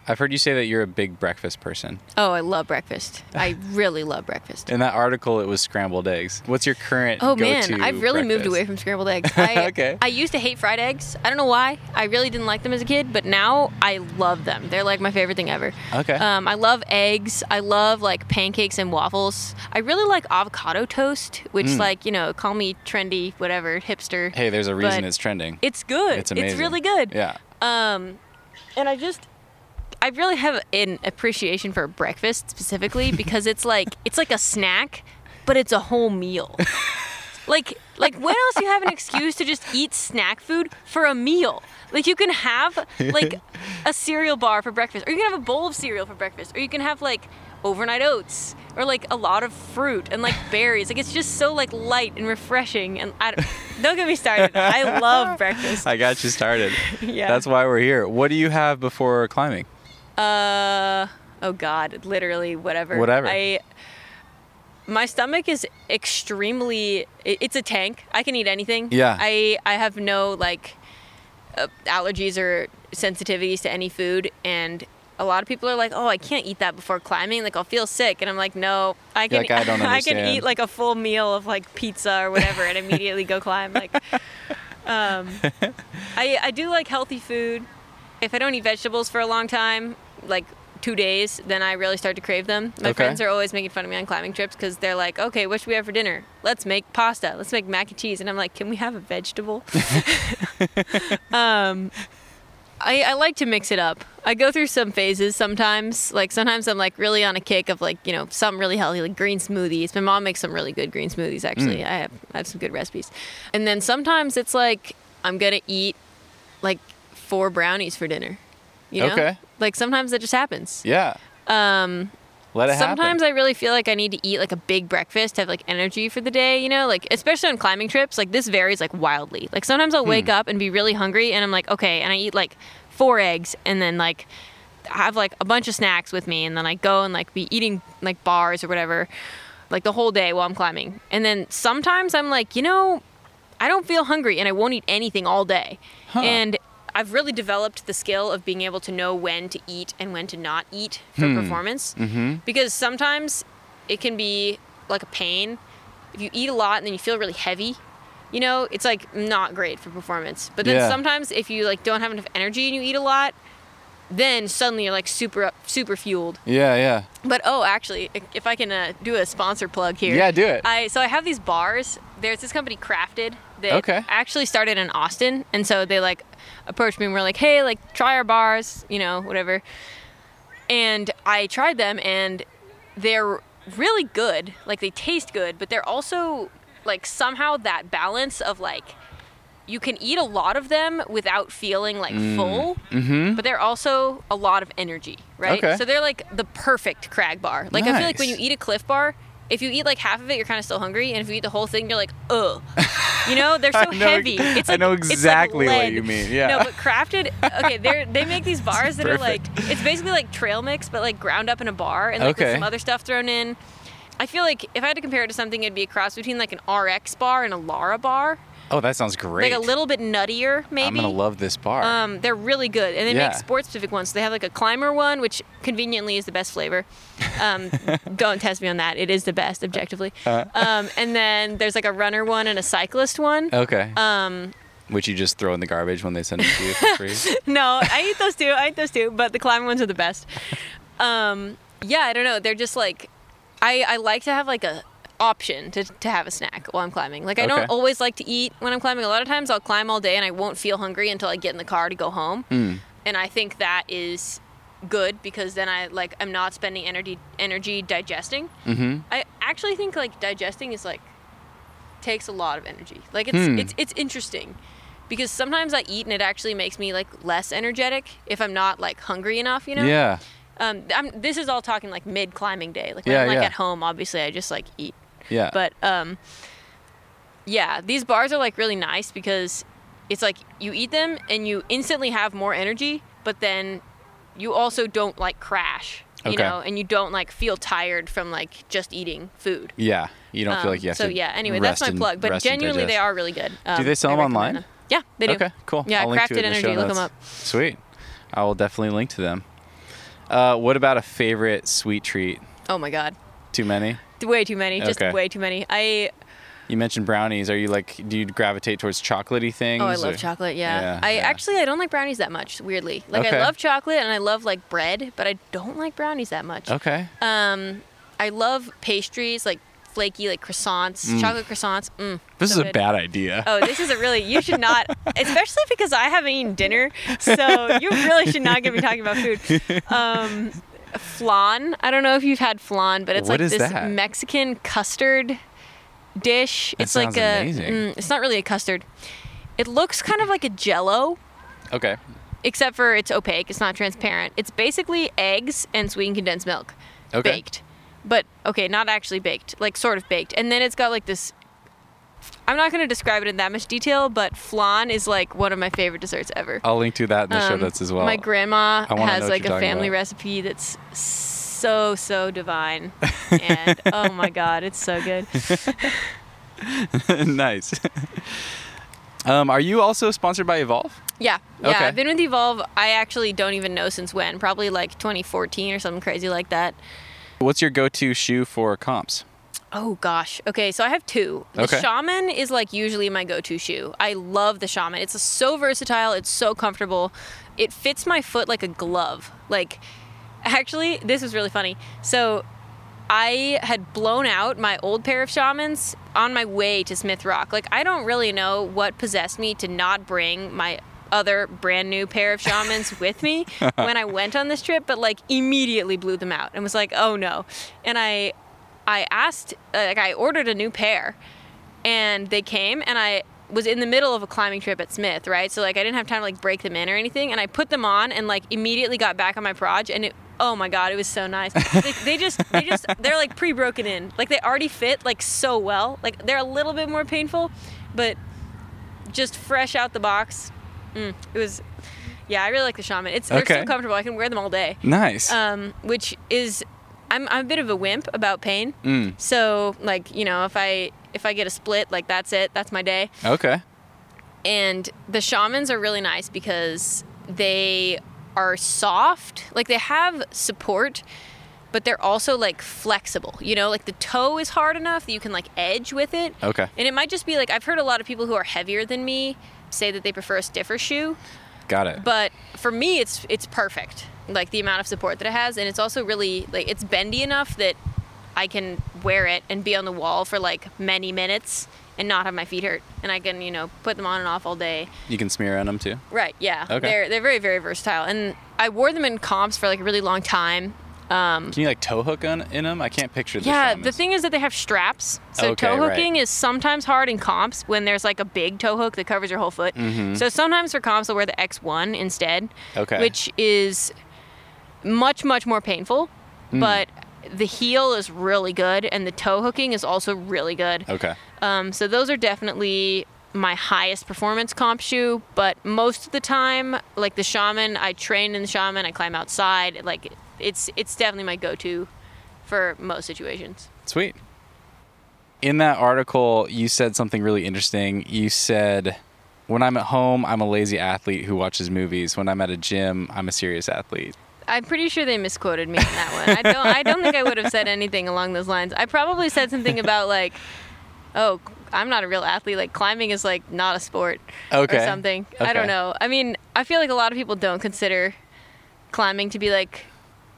I've heard you say that you're a big breakfast person. Oh, I love breakfast. I <laughs> really love breakfast. In that article, it was scrambled eggs. What's your current? Oh man, I've really moved away from scrambled eggs. <laughs> I, Okay. I used to hate fried eggs. I don't know why. I really didn't like them as a kid, but now I love them. They're like my favorite thing ever. Okay. Um, I love eggs. I love like pancakes and waffles. I really like avocado toast, which Mm. like you know, call me trendy, whatever, hipster. Hey, there's a reason it's trending. It's good. It's amazing. It's really good. Yeah. Um, and I just, I really have an appreciation for breakfast specifically <laughs> because it's like it's like a snack, but it's a whole meal. <laughs> like, like when else do you have an excuse to just eat snack food for a meal? Like you can have like a cereal bar for breakfast, or you can have a bowl of cereal for breakfast, or you can have like overnight oats, or like a lot of fruit and like berries. Like it's just so like light and refreshing. And I don't, don't get me started. I love breakfast. <laughs> I got you started. Yeah. That's why we're here. What do you have before climbing? Uh oh god, literally whatever. Whatever. I my stomach is extremely it's a tank. I can eat anything. Yeah. I I have no like uh, allergies or sensitivities to any food and a lot of people are like, "Oh, I can't eat that before climbing. Like, I'll feel sick." And I'm like, "No, I can. like, I don't <laughs> can eat like a full meal of like pizza or whatever, and immediately go climb." Like, <laughs> um, I I do like healthy food. If I don't eat vegetables for a long time, like two days, then I really start to crave them. My Okay. friends are always making fun of me on climbing trips because they're like, "Okay, what should we have for dinner? Let's make pasta. Let's make mac and cheese." And I'm like, "Can we have a vegetable?" <laughs> <laughs> um, I, I like to mix it up. I go through some phases sometimes. Like sometimes I'm like really on a kick of like you know something really healthy, like green smoothies. My mom makes some really good green smoothies. Actually, Mm. I have I have some good recipes. And then sometimes it's like I'm gonna eat like four brownies for dinner. You know? Okay. Like sometimes that just happens. Yeah. Um, Let it sometimes happen. I really feel like I need to eat like a big breakfast to have like energy for the day, you know? Like especially on climbing trips, like this varies like wildly. Like sometimes I'll Hmm. wake up and be really hungry and I'm like, okay, and I eat like four eggs and then like have like a bunch of snacks with me and then I go and like be eating like bars or whatever like the whole day while I'm climbing. And then sometimes I'm like, you know, I don't feel hungry and I won't eat anything all day. Huh. And I've really developed the skill of being able to know when to eat and when to not eat for Hmm. performance. Mm-hmm. Because sometimes it can be like a pain. If you eat a lot and then you feel really heavy, you know, it's like not great for performance. But then Yeah. sometimes if you like don't have enough energy and you eat a lot, then suddenly you're like super super fueled. Yeah, yeah. But oh, actually, if I can uh, do a sponsor plug here. Yeah, do it. I so I have these bars. There's this company Crafted that Okay. actually started in Austin, and so they like approached me and were like, "Hey, like try our bars, you know, whatever." And I tried them, and they're really good. Like they taste good, but they're also like somehow that balance of like you can eat a lot of them without feeling like full, Mm-hmm. but they're also a lot of energy, right? Okay. So they're like the perfect crag bar. Like I feel like when you eat a Clif Bar, if you eat like half of it, you're kind of still hungry, and if you eat the whole thing, you're like, ugh. <laughs> You know, they're so know- heavy. It's like, I know it's like exactly what you mean, yeah. No, but crafted. Okay, they they make these bars that are like it's basically like trail mix, but like ground up in a bar and like with some other stuff thrown in. I feel like if I had to compare it to something, it'd be a cross between like an RX bar and a Larabar, Oh, that sounds great. like a little bit nuttier, maybe. I'm gonna love this bar. Um, they're really good, and they Yeah. make sport specific ones. So they have like a climber one, which conveniently is the best flavor. Um, <laughs> don't test me on that; it is the best objectively. Uh. Um, and then there's like a runner one and a cyclist one. okay. Um, Which you just throw in the garbage when they send it to you for free. <laughs> no, I eat those too. I eat those too, but the climber ones are the best. Um, yeah, I don't know. They're just like, I, I like to have like a option to, to have a snack while I'm climbing. Like I Okay. don't always like to eat when I'm climbing. A lot of times I'll climb all day and I won't feel hungry until I get in the car to go home. Mm. And I think that is good because then I like I'm not spending energy energy digesting. Mm-hmm. I actually think like digesting is like takes a lot of energy. Like it's Hmm. it's it's interesting because sometimes I eat and it actually makes me like less energetic if I'm not like hungry enough, you know. Yeah. Um, I'm, this is all talking like mid climbing day. Like when Yeah, I'm like yeah. at home, obviously I just like eat. Yeah. But um, Yeah, these bars are like really nice because it's like you eat them and you instantly have more energy, but then you also don't like crash, you Okay. know, and you don't like feel tired from like just eating food. Yeah, you don't feel Um, like you have so to. yeah, anyway, that's my plug. But genuinely, they are really good. Um, they sell them online? them. Yeah, they do. Okay, cool. Yeah, I'll link to Crafted it in the Energy. Look them up. Sweet. I will definitely link to them. Uh, what about a favorite sweet treat? Oh my god, Too many? Way too many. Just Okay. way too many. I You mentioned brownies. Are you like? Do you gravitate towards chocolatey things? oh, I love or- chocolate. Yeah. Yeah, I yeah. actually I don't like brownies that much. Weirdly, like Okay. I love chocolate and I love like bread, but I don't like brownies that much. Okay. Um, I love pastries like flaky like croissants, chocolate croissants. Mm, This so is a good. bad idea. Oh, this is a really you should not, <laughs> especially because I haven't eaten dinner, so you really should not get me talking about food. <laughs> Um, flan. I don't know if you've had flan, but it's What like this that? Mexican custard dish. That it's like a. mm, it's not really a custard. It looks kind of like a Jello, Okay. except for it's opaque. It's not transparent. It's basically eggs and sweetened condensed milk Okay. baked. But okay, not actually baked, like sort of baked. And then it's got like this I'm not going to describe it in that much detail, but flan is like one of my favorite desserts ever. I'll link to that in the show Um, notes as well. My grandma I wanna know has like a family about. recipe that's so so divine, <laughs> and oh my god, it's so good. <laughs> nice. um, are you also sponsored by Evolv? Yeah, yeah. Okay. I've been with Evolv. I actually don't even know since when. Probably like 2014 or something crazy like that. What's your go-to shoe for comps? Oh gosh. Okay, so I have two. The Okay. Shaman is like usually my go-to shoe. I love the Shaman. It's so versatile. It's so comfortable. It fits my foot like a glove. Like, actually, this is really funny. So, I had blown out my old pair of Shamans on my way to Smith Rock. Like, I don't really know what possessed me to not bring my other brand new pair of Shamans <laughs> with me when I went on this trip, but like immediately blew them out and was like, oh no. And I I asked, uh, like, I ordered a new pair, and they came, and I was in the middle of a climbing trip at Smith, right? So like, I didn't have time to like break them in or anything, and I put them on, and like immediately got back on my proj, and it, oh my god, it was so nice. they, they just, they just, they're like pre-broken in, like they already fit like so well. Like they're a little bit more painful, but just fresh out the box, mm, it was. Yeah, I really like the Shaman. It's they're Okay. so comfortable. I can wear them all day Nice. um, which is I'm, I'm a bit of a wimp about pain. Mm. So like you know if I if I get a split like that's it that's my day. okay. And the shamans are really nice because they are soft. Like they have support, but they're also like flexible. You know, like the toe is hard enough that you can like edge with it. Okay. And it might just be like I've heard a lot of people who are heavier than me say that they prefer a stiffer shoe. Got it. But for me, it's it's perfect. Like the amount of support that it has, and it's also really like it's bendy enough that I can wear it and be on the wall for like many minutes and not have my feet hurt, and I can you know put them on and off all day. you can smear on them too. Right? Yeah. Okay. They're they're very very versatile, and I wore them in comps for like a really long time. Um, Can you like toe hook on in them? I can't picture the yeah, the thing is that they have straps. So Okay, toe right. hooking is sometimes hard in comps when there's like a big toe hook that covers your whole foot. So sometimes for comps I'll wear the X1 instead. Mm-hmm. Okay. Which is much much more painful, Mm. but the heel is really good and the toe hooking is also really good. Okay. Um, so those are definitely my highest performance comp shoe, but most of the time, like the Shaman, I train in the Shaman, I climb outside, like it's it's definitely my go-to for most situations. Sweet. In that article, you said something really interesting. You said, "When I'm at home, I'm a lazy athlete who watches movies. When I'm at a gym, I'm a serious athlete." I'm pretty sure they misquoted me in that one. I don't I don't think I would have said anything along those lines. I probably said something about like, oh, I'm not a real athlete. Like climbing is like not a sport Okay. or something. I don't know. I mean, I feel like a lot of people don't consider climbing to be like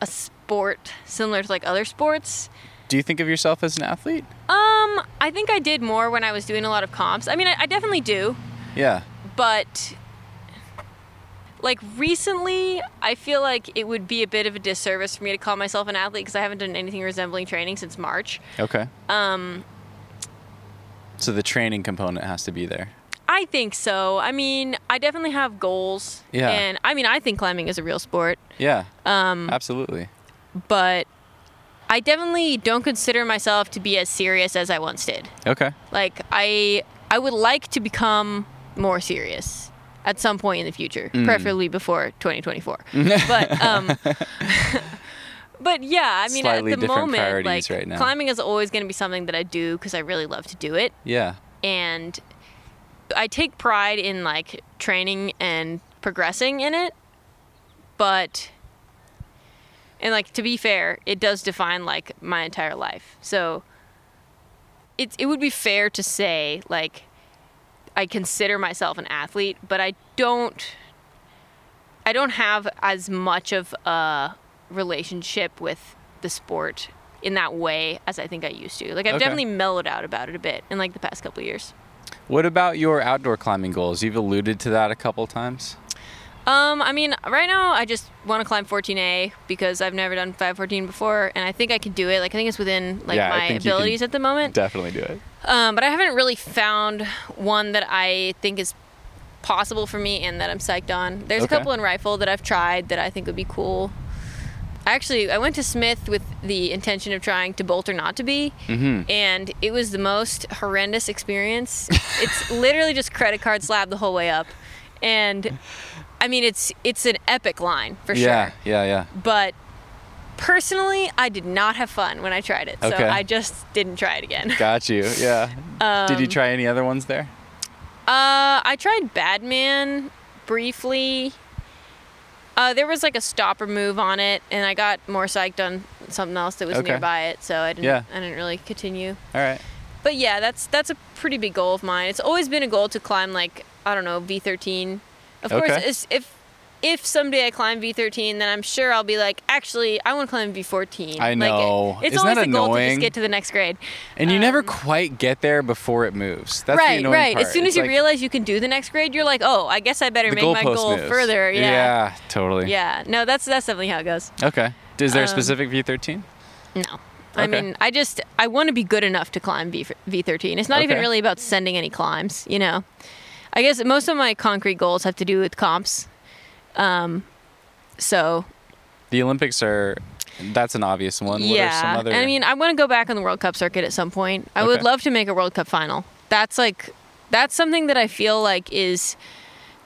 a sport similar to like other sports. Do you think of yourself as an athlete? Um, I think I did more when I was doing a lot of comps. I mean, I, I definitely do, Yeah. but like recently, I feel like it would be a bit of a disservice for me to call myself an athlete because I haven't done anything resembling training since March. Okay. Um, So the training component has to be there. I think so. I mean, I definitely have goals. Yeah. And I mean, I think climbing is a real sport, Yeah. Um. Absolutely. but I definitely don't consider myself to be as serious as I once did. Okay. Like I I would like to become more serious at some point in the future, Mm. preferably before 2024. <laughs> but um, <laughs> but yeah, I mean, Slightly at the moment, like right climbing is always going to be something that I do because I really love to do it, Yeah. and I take pride in like training and progressing in it. But and like to be fair, it does define like my entire life. So it it would be fair to say like I consider myself an athlete, but I don't I don't have as much of a relationship with the sport in that way as I think I used to. Like I've Okay. definitely mellowed out about it a bit in like the past couple of years. What about your outdoor climbing goals? You've alluded to that a couple times. Um, I mean, right now I just want to climb 14A because I've never done 514 before, and I think I can do it. Like I think it's within like Yeah, my think you can abilities at the moment. Definitely do it. Um, but I haven't really found one that I think is possible for me and that I'm psyched on. There's Okay. a couple in Rifle that I've tried that I think would be cool. Actually, I went to Smith with the intention of trying to Bolt or Not to Be, Mm-hmm. and it was the most horrendous experience. <laughs> it's literally just credit card slab the whole way up, and I mean it's it's an epic line for Yeah, sure. yeah, yeah. Yeah. But personally, I did not have fun when I tried it, so I just didn't try it again. <laughs> Got you. Yeah. Did you Um, try any other ones there? Uh, I tried Badman briefly. Uh, there was like a stopper move on it, and I got more psyched on something else that was Okay. nearby it, so I didn't. Yeah. I didn't really continue. All right. But yeah, that's that's a pretty big goal of mine. It's always been a goal to climb like I don't know V13. Of course, Okay. it's, if if someday I climb V13, then I'm sure I'll be like, actually, I want to climb V14. I Like, know. it's Isn't always that the goal to just get to the next grade. And you never Um, quite get there before it moves. That's the right, annoying right. part. As soon as It's you like realize you can do the next grade, you're like, oh, I guess I better make my goal moves. further. Yeah. Yeah, totally. Yeah. No, that's that's definitely how it goes. Okay. Is there a Um, specific V13? No. I Okay. mean, I just I want to be good enough to climb V V13. It's not even really about sending any climbs, you know. I guess most of my concrete goals have to do with comps. Um so, The Olympics are. That's an obvious one. What are some yeah. other? And I mean, I want to go back on the World Cup circuit at some point. I would love to make a World Cup final. That's like that's something that I feel like is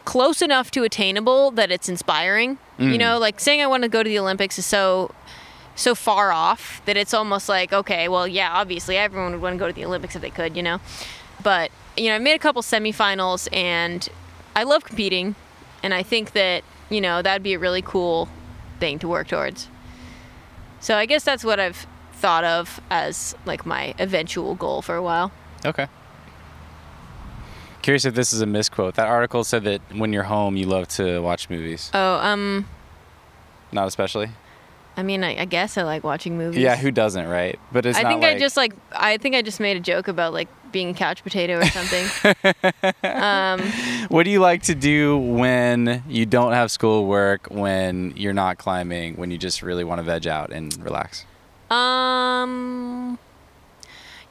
close enough to attainable that it's inspiring. You Mm. know, like saying I want to go to the Olympics is so so far off that it's almost like okay, well, yeah, obviously everyone would want to go to the Olympics if they could, you know. But you know, I made a couple semifinals, and I love competing, and I think that you know that'd be a really cool thing to work towards. So I guess that's what I've thought of as like my eventual goal for a while. okay. Curious if this is a misquote. That article said that when you're home, you love to watch movies. Oh, um, Not especially. I mean, I, I guess I like watching movies. Yeah, who doesn't, right? But it's I not think like I just like I think I just made a joke about like being a couch potato or something. <laughs> um, What do you like to do when you don't have schoolwork, when you're not climbing, when you just really want to veg out and relax? um,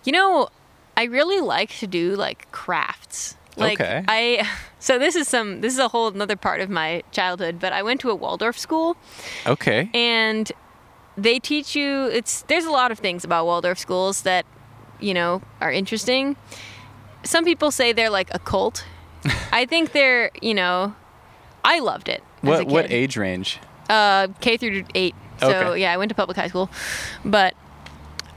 you know, I really like to do like crafts. Like Okay. I <laughs> so this is some this is a whole another part of my childhood, but I went to a Waldorf school Okay. and they teach you it's there's a lot of things about Waldorf schools that you know are interesting. Some people say they're like a cult. <laughs> I think they're, you know, I loved it. What what age range? Uh, K through eight. So Okay. yeah, I went to public high school, but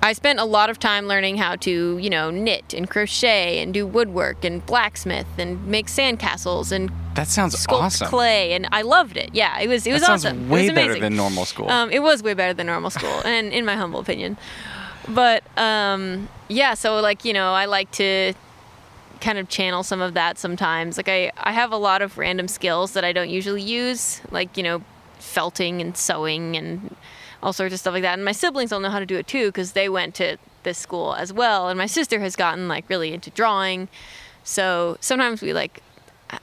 I spent a lot of time learning how to, you know, knit and crochet and do woodwork and blacksmith and make sandcastles and That sounds sculpt awesome. clay, and I loved it. Yeah, it was it That was sounds awesome. way it was better than normal school. Um, it was way better than normal school, <laughs> and in my humble opinion. But um, yeah, so like you know, I like to kind of channel some of that sometimes. Like I, I have a lot of random skills that I don't usually use, like you know, felting and sewing and all sorts of stuff like that. And my siblings all know how to do it too because they went to this school as well. And my sister has gotten like really into drawing, so sometimes we like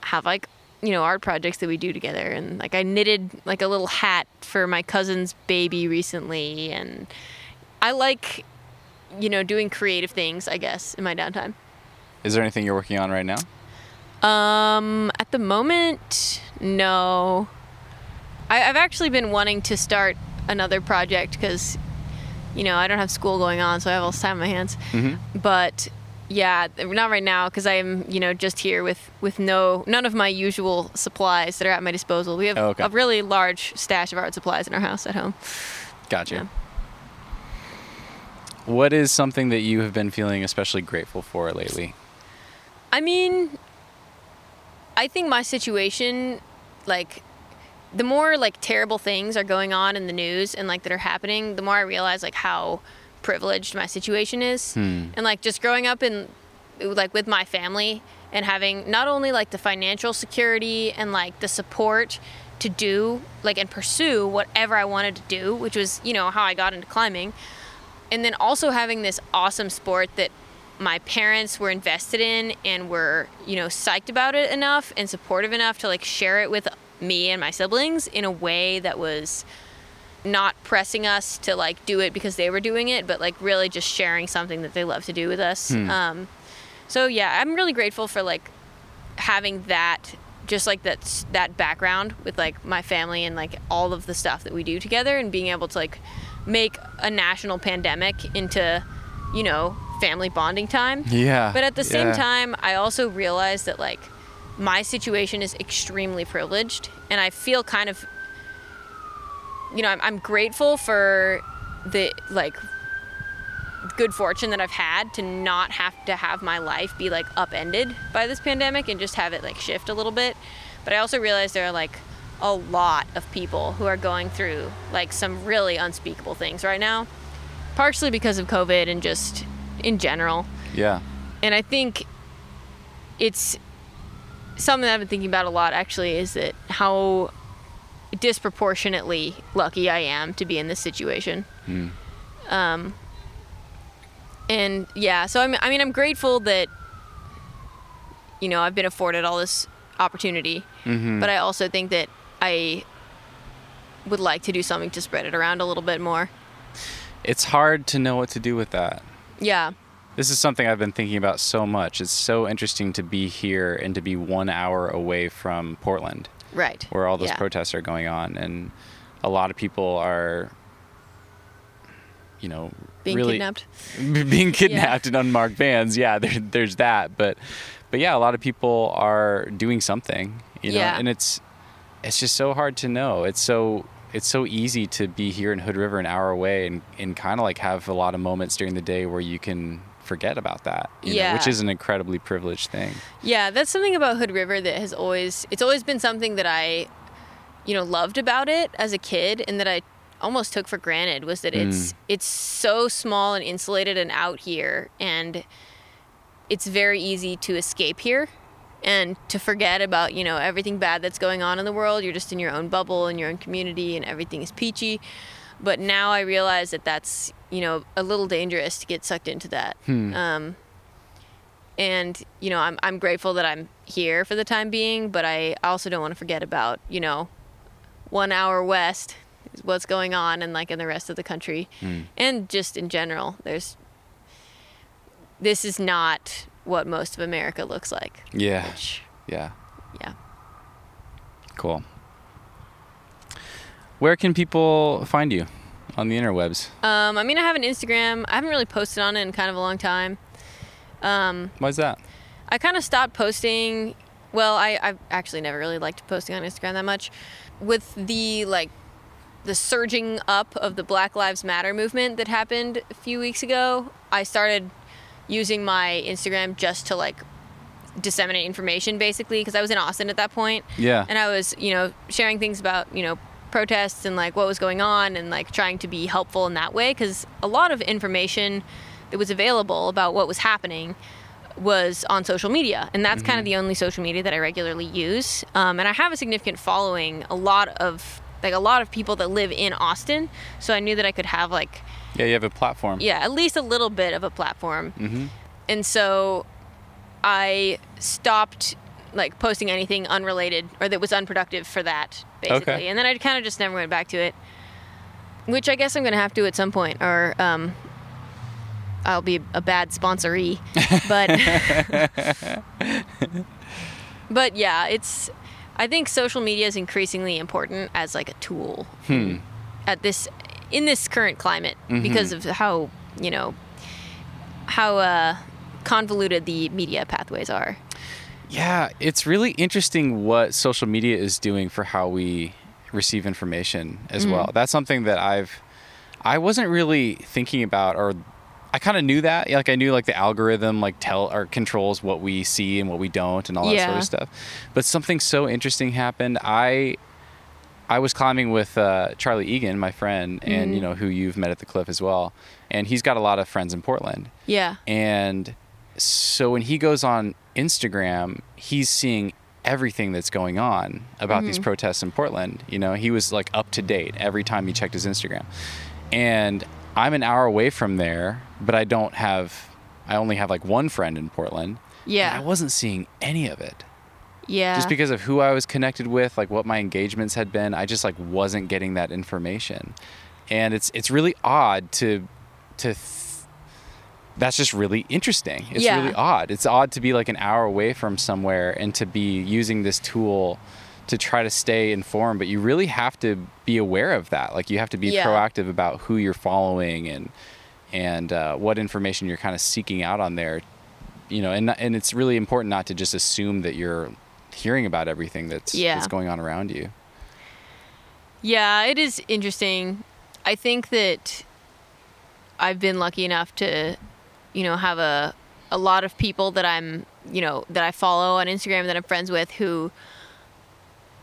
have like you know art projects that we do together and like i knitted like a little hat for my cousin's baby recently and i like you know doing creative things i guess in my downtime Is there anything you're working on right now? um at the moment no I, i've actually been wanting to start another project because you know i don't have school going on so i have all this time on my hands hmm but Yeah, not right now because I'm, you know, just here with with no none of my usual supplies that are at my disposal. We have Oh, okay. a really large stash of art supplies in our house at home. Gotcha. Yeah. What is something that you have been feeling especially grateful for lately? I mean, I think my situation, like, the more like terrible things are going on in the news and like that are happening, the more I realize like how privileged my situation is, hmm. and like just growing up in like with my family and having not only like the financial security and like the support to do like and pursue whatever I wanted to do, which was you know how I got into climbing, and then also having this awesome sport that my parents were invested in and were you know psyched about it enough and supportive enough to like share it with me and my siblings in a way that was not pressing us to like do it because they were doing it but like really just sharing something that they love to do with us um, so yeah i'm really grateful for like having that just like that that background with like my family and like all of the stuff that we do together and being able to like make a national pandemic into you know family bonding time Yeah. but at the same yeah. time i also realized that like my situation is extremely privileged and i feel kind of you know i'm, I'm grateful for the like good fortune that i've had to not have to have my life be like upended by this pandemic and just have it like shift a little bit but i also realize there are like a lot of people who are going through like some really unspeakable things right now partially because of covid and just in general Yeah. and I think it's something that I've been thinking about a lot actually is that how disproportionately lucky I am to be in this situation. Um, and yeah, so I'm, I mean, I'm grateful that, you know, I've been afforded all this opportunity, but I also think that I would like to do something to spread it around a little bit more. It's hard to know what to do with that. Yeah. This is something I've been thinking about so much. It's so interesting to be here and to be one hour away from Portland, Right. where all those Yeah. protests are going on, and a lot of people are, you know, Being really kidnapped. <laughs> being kidnapped in unmarked vans. Yeah, there, there's that. But, but yeah, a lot of people are doing something. You know, Yeah. and it's it's just so hard to know. It's so it's so easy to be here in Hood River an hour away and, and kind of like have a lot of moments during the day where you can forget about that. you know, which is an incredibly privileged thing. Yeah, that's something about Hood River that has always it's always been something that I you know loved about it as a kid and that I almost took for granted was that it's mm. it's so small and insulated and out here and it's very easy to escape here and to forget about, you know, everything bad that's going on in the world. You're just in your own bubble in your own community and everything is peachy. But now I realize that that's, you know, a little dangerous to get sucked into that. Um, and you know I'm I'm grateful that I'm here for the time being, but I also don't want to forget about you know one hour west what's going on and like in the rest of the country, and just in general. There's this is not what most of America looks like. Yeah. Which Yeah. yeah. Cool. Where can people find you on the interwebs? Um, I mean I have an Instagram. I haven't really posted on it in kind of a long time. Um, Why's that? I kind of stopped posting. Well, I I've actually never really liked posting on Instagram that much. With the like the surging up of the Black Lives Matter movement that happened a few weeks ago, I started using my Instagram just to like disseminate information basically because I was in Austin at that point. Yeah. And I was, you know, sharing things about, you know, protests and like what was going on and like trying to be helpful in that way because a lot of information that was available about what was happening was on social media and that's kind of the only social media that i regularly use um, and i have a significant following a lot of like a lot of people that live in austin so i knew that i could have like Yeah, you have a platform. yeah at least a little bit of a platform. And so i stopped like posting anything unrelated or that was unproductive for that basically Okay. and then i kind of just never went back to it which i guess i'm gonna have to at some point or um, i'll be a bad sponsoree but <laughs> but yeah it's i think social media is increasingly important as like a tool at this in this current climate because of how you know how uh, convoluted the media pathways are. Yeah, it's really interesting what social media is doing for how we receive information as Mm-hmm. well. That's something that I've I wasn't really thinking about or I kind of knew that. Like I knew like the algorithm like tell or controls what we see and what we don't and all that sort of stuff. But something so interesting happened. I I was climbing with uh, Charlie Egan, my friend, and you know who you've met at the cliff as well. And he's got a lot of friends in Portland. Yeah. And so when he goes on Instagram, he's seeing everything that's going on about these mm-hmm. protests in Portland. You know, he was like up to date every time he checked his Instagram. And I'm an hour away from there, but I don't have, I only have like one friend in Portland. Yeah. And I wasn't seeing any of it Yeah. just because of who I was connected with, like what my engagements had been, I just like wasn't getting that information, and it's it's really odd to to. Th- that's just really interesting. It's Yeah. really odd. It's odd to be like an hour away from somewhere and to be using this tool to try to stay informed, but you really have to be aware of that. Like you have to be Yeah. proactive about who you're following and and uh, what information you're kind of seeking out on there you know, and and it's really important not to just assume that you're hearing about everything that's Yeah. that's going on around you. Yeah, it is interesting. I think that I've been lucky enough to, you know, have a a lot of people that I'm, you know, that I follow on Instagram that I'm friends with who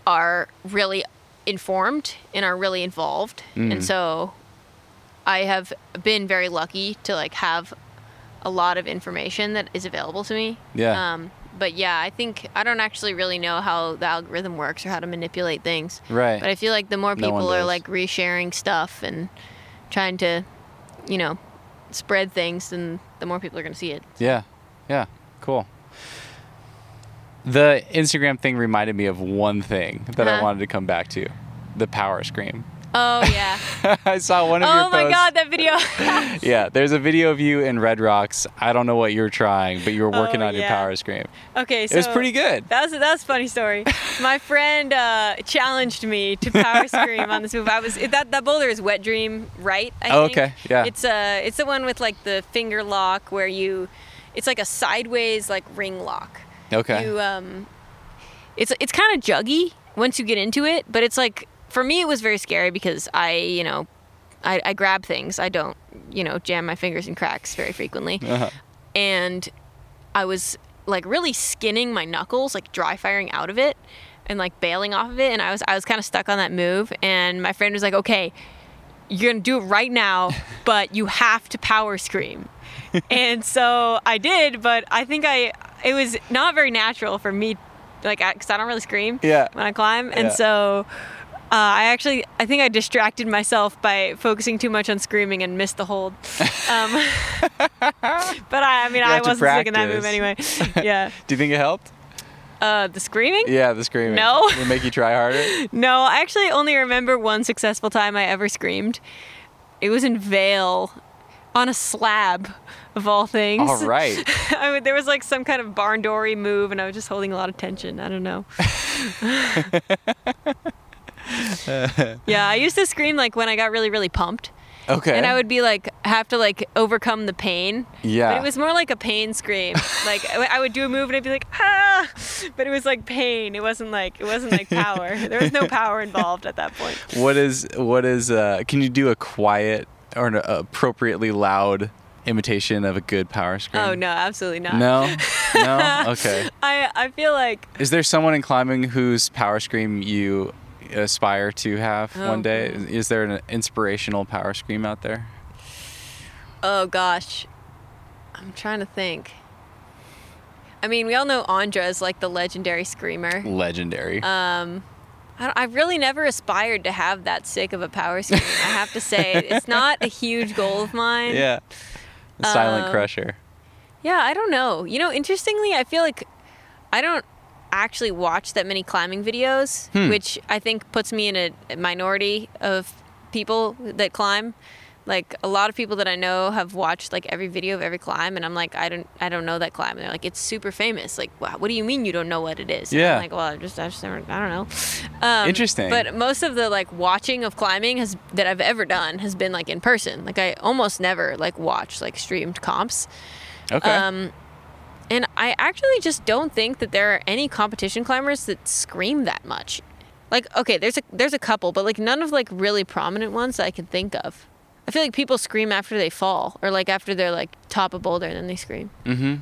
are really informed and are really involved. Mhm. And so I have been very lucky to like have a lot of information that is available to me. Yeah. Um but yeah, I think I don't actually really know how the algorithm works or how to manipulate things. Right. But I feel like the more No people are like resharing stuff and trying to, you know, spread things, then the more people are going to see it. Yeah. Yeah. Cool. The Instagram thing reminded me of one thing that I Uh-huh. wanted to come back to. The power scream. Oh yeah. <laughs> I saw one of your oh my posts. god, that video. <laughs> <laughs> Yeah, there's a video of you in Red Rocks. I don't know what you were trying, but you were working Oh, on your power scream. okay, so It was pretty good. That was that was a funny story. My friend uh, challenged me to power scream on this move. I was that that boulder is Wet Dream, right? I Oh, think. okay, yeah. It's uh it's the one with like the finger lock where you, it's like a sideways like ring lock. Okay. You um, it's it's kind of juggy once you get into it, but it's like for me it was very scary because I you know, I, I grab things. I don't you know jam my fingers in cracks very frequently, Uh-huh. and I was like really skinning my knuckles, like dry firing out of it, and like bailing off of it, and I was I was kind of stuck on that move, and my friend was like, okay. You're gonna do it right now, <laughs> but you have to power scream and so I did, but I think I it was not very natural for me, like because I don't really scream Yeah. when I climb, and Yeah. so uh, I actually I think I distracted myself by focusing too much on screaming and missed the hold. Um, <laughs> but I, I mean I wasn't sticking that move anyway. <laughs> Yeah, Do you think it helped? uh, the screaming. Yeah, the screaming. No. Did it make you try harder? <laughs> No, I actually only remember one successful time I ever screamed. It was in Vail, on a slab, of all things. All right. I mean, there was like some kind of barn doory move, and I was just holding a lot of tension. I don't know. <laughs> yeah, I used to scream like when I got really, really pumped, Okay. and I would be like have to like overcome the pain. Yeah. But it was more like a pain scream. like I would do a move and I'd be like ah, but it was like pain. It wasn't like it wasn't like power. <laughs> there was no power involved at that point. What is what is uh can you do a quiet or an appropriately loud imitation of a good power scream? Oh no, absolutely not. No? <laughs> No? Okay. I I feel like Is there someone in climbing whose power scream you aspire to have Oh, one day? Is there an inspirational power scream out there? Oh gosh, I'm trying to think. I mean, we all know Ondra is like the legendary screamer. Legendary. Um, I, I really never aspired to have that sick of a power scream. I have to say, <laughs> it's not a huge goal of mine. yeah. The silent um, crusher. Yeah, I don't know. You know, interestingly, I feel like I don't actually watch that many climbing videos, Hmm. which I think puts me in a minority of people that climb. Like a lot of people that I know have watched like every video of every climb, and I'm like, I don't, I don't know that climb. And they're like, it's super famous. Like, wow, what do you mean you don't know what it is? And Yeah. I'm like, well, I just, I just never, I don't know. Um, Interesting. But most of the like watching of climbing has that I've ever done has been like in person. Like I almost never like watch like streamed comps. Okay. Um, And I actually just don't think that there are any competition climbers that scream that much. Like, okay, there's a there's a couple, but like none of like really prominent ones that I can think of. I feel like people scream after they fall, or like after they're like top a boulder and then they scream. Mm-hmm.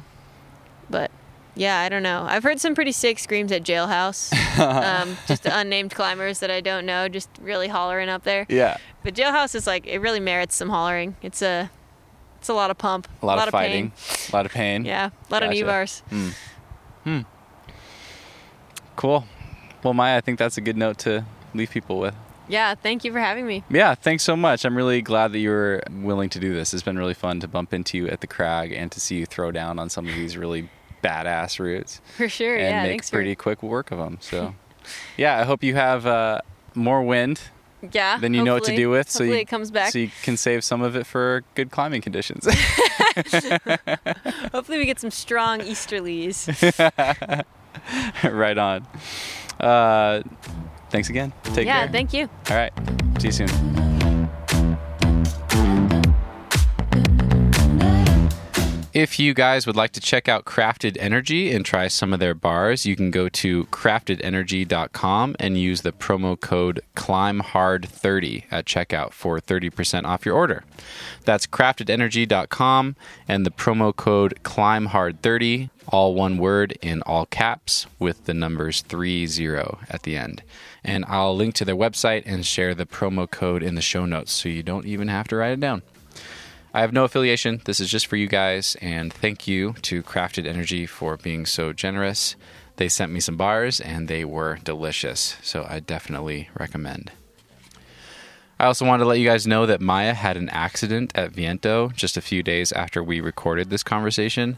But yeah, I don't know. I've heard some pretty sick screams at Jailhouse. <laughs> um, just unnamed climbers that I don't know, just really hollering up there. Yeah. But Jailhouse is like it really merits some hollering. It's a it's a lot of pump, A lot, of pain. fighting, a lot of pain. Yeah, a lot Gotcha. of knee bars. Cool. Well, Maya, I think that's a good note to leave people with. Yeah, thank you for having me. Yeah, thanks so much. I'm really glad that you were willing to do this. It's been really fun to bump into you at the crag and to see you throw down on some of these really badass routes <laughs> For sure. and yeah, make pretty quick work of them. So, <laughs> yeah, I hope you have uh, more wind for yeah. than you know what to do with, so you, it comes back. so you can save some of it for good climbing conditions. <laughs> hopefully we get some strong easterlies. <laughs> right on. Uh, thanks again. Take yeah, care. Yeah, thank you. All right. See you soon. If you guys would like to check out Crafted Energy and try some of their bars, you can go to craftedenergy.com and use the promo code ClimbHard30 at checkout for 30% off your order. That's craftedenergy.com and the promo code ClimbHard30, all one word in all caps with the numbers 30 at the end. And I'll link to their website and share the promo code in the show notes so you don't even have to write it down. I have no affiliation. This is just for you guys. And thank you to Crafted Energy for being so generous. They sent me some bars and they were delicious. So I definitely recommend. I also wanted to let you guys know that Maya had an accident at Viento just a few days after we recorded this conversation.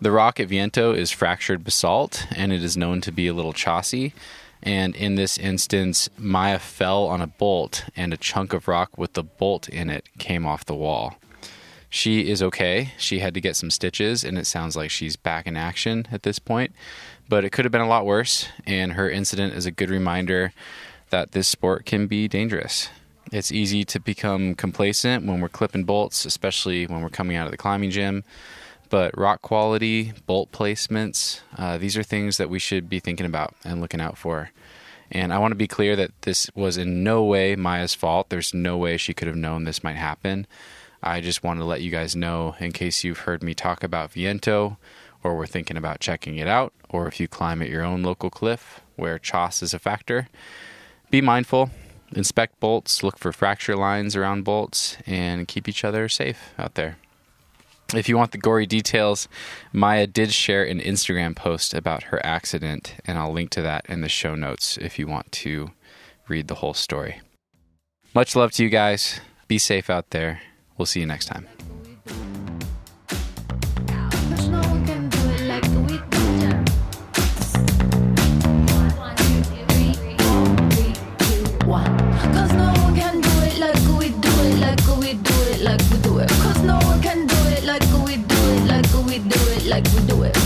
The rock at Viento is fractured basalt and it is known to be a little chossy. And in this instance, Maya fell on a bolt and a chunk of rock with the bolt in it came off the wall. She is okay. She had to get some stitches, and it sounds like she's back in action at this point. But it could have been a lot worse, and her incident is a good reminder that this sport can be dangerous. It's easy to become complacent when we're clipping bolts, especially when we're coming out of the climbing gym. But rock quality, bolt placements, uh, these are things that we should be thinking about and looking out for. And I want to be clear that this was in no way Maya's fault. There's no way she could have known this might happen. I just want to let you guys know in case you've heard me talk about Viento or we're thinking about checking it out, or if you climb at your own local cliff where choss is a factor, be mindful, inspect bolts, look for fracture lines around bolts, and keep each other safe out there. If you want the gory details, Maya did share an Instagram post about her accident, and I'll link to that in the show notes if you want to read the whole story. Much love to you guys. Be safe out there. We'll see you next time. Like we do it.